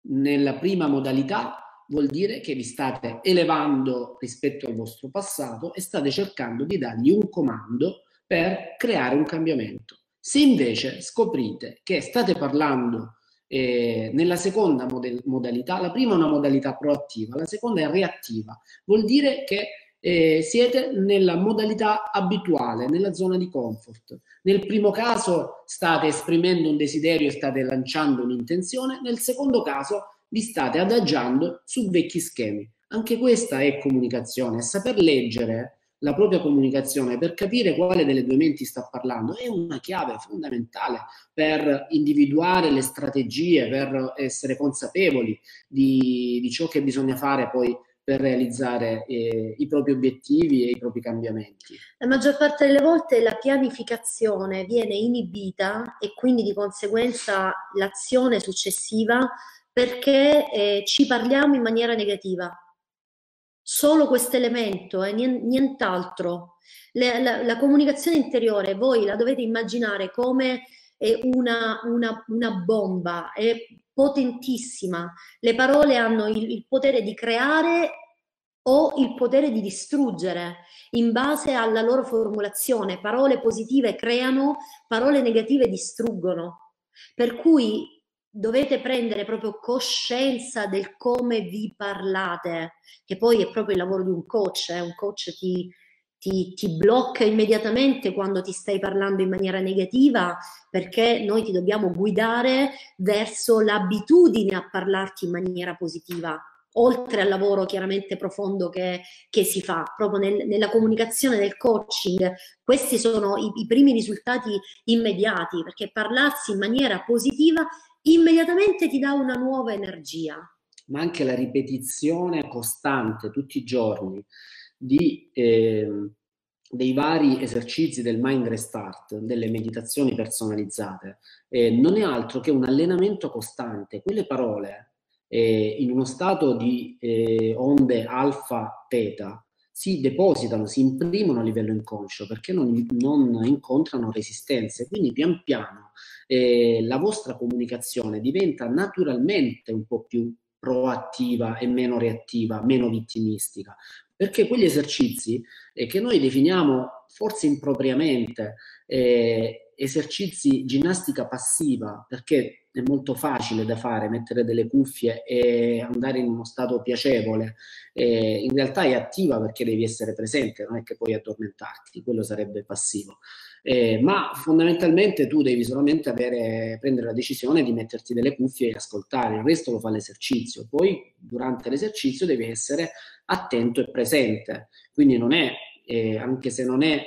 nella prima modalità vuol dire che vi state elevando rispetto al vostro passato e state cercando di dargli un comando per creare un cambiamento. Se invece scoprite che state parlando eh, nella seconda mod- modalità, la prima è una modalità proattiva, la seconda è reattiva, vuol dire che eh, siete nella modalità abituale, nella zona di comfort. Nel primo caso state esprimendo un desiderio e state lanciando un'intenzione, nel secondo caso vi state adagiando su vecchi schemi. Anche questa è comunicazione, saper leggere la propria comunicazione per capire quale delle due menti sta parlando è una chiave fondamentale per individuare le strategie, per essere consapevoli di, di ciò che bisogna fare poi per realizzare eh, i propri obiettivi e i propri cambiamenti. La maggior parte delle volte la pianificazione viene inibita e quindi di conseguenza l'azione successiva perché eh, ci parliamo in maniera negativa. Solo questo elemento e eh, nient'altro. La, la, la, comunicazione interiore voi la dovete immaginare come eh, una, una, una bomba, è potentissima. Le parole hanno il, il potere di creare o il potere di distruggere in base alla loro formulazione. Parole positive creano, parole negative distruggono. Per cui dovete prendere proprio coscienza del come vi parlate, che poi è proprio il lavoro di un coach, eh? un coach ti, ti, ti, blocca immediatamente quando ti stai parlando in maniera negativa perché noi ti dobbiamo guidare verso l'abitudine a parlarti in maniera positiva oltre al lavoro chiaramente profondo che, che si fa. Proprio nel, nella comunicazione del coaching questi sono i, i primi risultati immediati perché parlarsi in maniera positiva immediatamente ti dà una nuova energia. Ma anche la ripetizione costante tutti i giorni di, eh, dei vari esercizi del mind restart, delle meditazioni personalizzate, eh, non è altro che un allenamento costante. Quelle parole eh, in uno stato di eh, onde alfa teta si depositano, si imprimono a livello inconscio perché non, non incontrano resistenze. Quindi pian piano eh, la vostra comunicazione diventa naturalmente un po' più proattiva e meno reattiva, meno vittimistica, perché quegli esercizi eh, che noi definiamo forse impropriamente eh, esercizi ginnastica passiva, perché è molto facile da fare, mettere delle cuffie e andare in uno stato piacevole. Eh, in realtà è attiva perché devi essere presente, non è che puoi addormentarti, quello sarebbe passivo. Eh, ma fondamentalmente tu devi solamente avere, prendere la decisione di metterti delle cuffie e ascoltare, il resto lo fa l'esercizio. Poi durante l'esercizio devi essere attento e presente, quindi non è, eh, anche se non è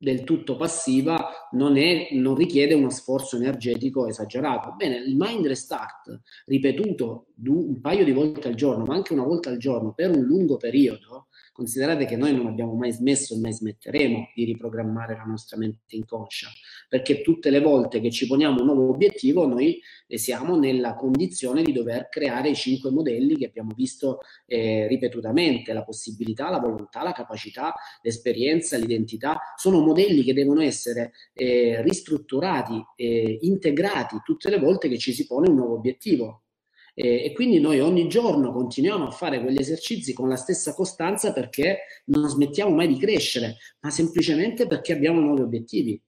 del tutto passiva non, è, non, richiede uno sforzo energetico esagerato. Bene, il mind restart ripetuto un paio di volte al giorno, ma anche una volta al giorno per un lungo periodo, Considerate che noi non abbiamo mai smesso e mai smetteremo di riprogrammare la nostra mente inconscia, perché tutte le volte che ci poniamo un nuovo obiettivo noi eh, siamo nella condizione di dover creare i cinque modelli che abbiamo visto eh, ripetutamente, la possibilità, la volontà, la capacità, l'esperienza, l'identità, sono modelli che devono essere eh, ristrutturati, eh, integrati tutte le volte che ci si pone un nuovo obiettivo. E, e quindi noi ogni giorno continuiamo a fare quegli esercizi con la stessa costanza perché non smettiamo mai di crescere, ma semplicemente perché abbiamo nuovi obiettivi.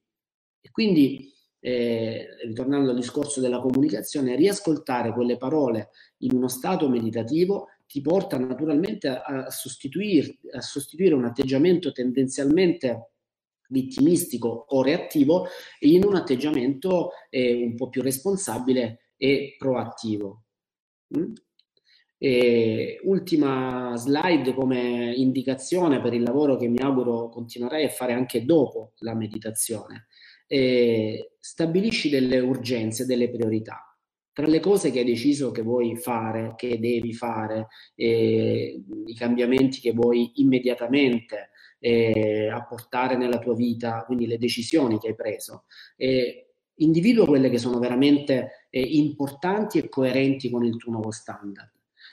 E quindi, eh, ritornando al discorso della comunicazione, riascoltare quelle parole in uno stato meditativo ti porta naturalmente a, a, sostituire, a sostituire un atteggiamento tendenzialmente vittimistico o reattivo in un atteggiamento eh, un po' più responsabile e proattivo. Mm? E ultima slide come indicazione per il lavoro che mi auguro continuerai a fare anche dopo la meditazione. E stabilisci delle urgenze, delle priorità. Tra le cose che hai deciso che vuoi fare, che devi fare, eh, i cambiamenti che vuoi immediatamente eh, apportare nella tua vita, quindi le decisioni che hai preso, eh, individua quelle che sono veramente eh, importanti e coerenti con il tuo nuovo standard.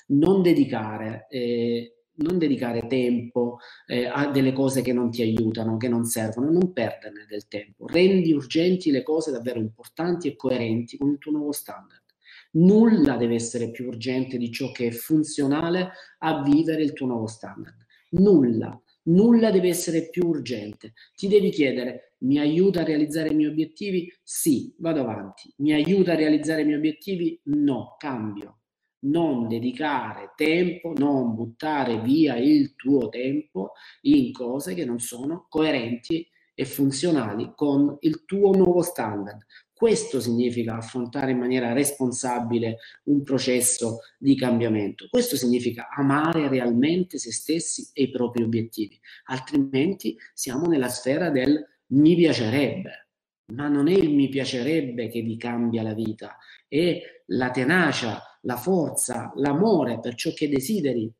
Non dedicare, eh, non dedicare tempo eh, a delle cose che non ti aiutano, che non servono, non perderne del tempo. Rendi urgenti le cose davvero importanti e coerenti con il tuo nuovo standard. Nulla deve essere più urgente di ciò che è funzionale a vivere il tuo nuovo standard. Nulla. Nulla deve essere più urgente. Ti devi chiedere, mi aiuta a realizzare i miei obiettivi? Sì, vado avanti. Mi aiuta a realizzare i miei obiettivi? No, cambio. Non dedicare tempo, non buttare via il tuo tempo in cose che non sono coerenti e funzionali con il tuo nuovo standard. Questo significa affrontare in maniera responsabile un processo di cambiamento. Questo significa amare realmente se stessi e i propri obiettivi. Altrimenti siamo nella sfera del mi piacerebbe. Ma non è il mi piacerebbe che vi cambia la vita, è la tenacia, la forza, l'amore per ciò che desideri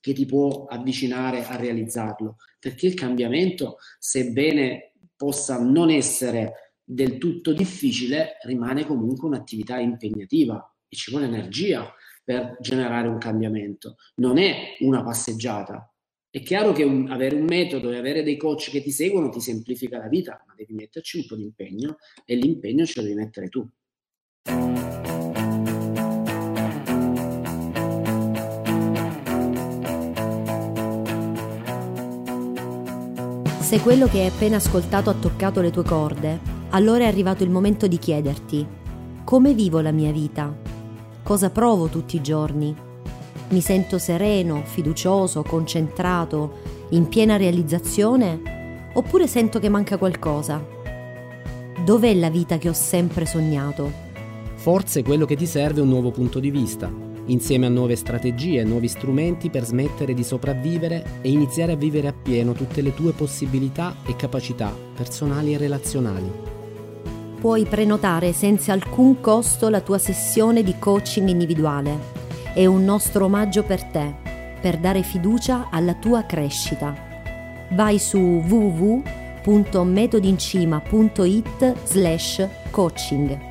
che ti può avvicinare a realizzarlo. Perché il cambiamento, sebbene possa non essere del tutto difficile, rimane comunque un'attività impegnativa e ci vuole energia per generare un cambiamento. Non è una passeggiata. È chiaro che un, avere un metodo e avere dei coach che ti seguono ti semplifica la vita, ma devi metterci un po' di impegno e l'impegno ce lo devi mettere tu. Se quello che hai appena ascoltato ha toccato le tue corde, allora è arrivato il momento di chiederti, come vivo la mia vita? Cosa provo tutti i giorni? Mi sento sereno, fiducioso, concentrato, in piena realizzazione? Oppure sento che manca qualcosa? Dov'è la vita che ho sempre sognato? Forse quello che ti serve è un nuovo punto di vista, insieme a nuove strategie, nuovi strumenti per smettere di sopravvivere e iniziare a vivere appieno tutte le tue possibilità e capacità personali e relazionali puoi prenotare senza alcun costo la tua sessione di coaching individuale è un nostro omaggio per te, per dare fiducia alla tua crescita. Vai su www.metodincima.it slash coaching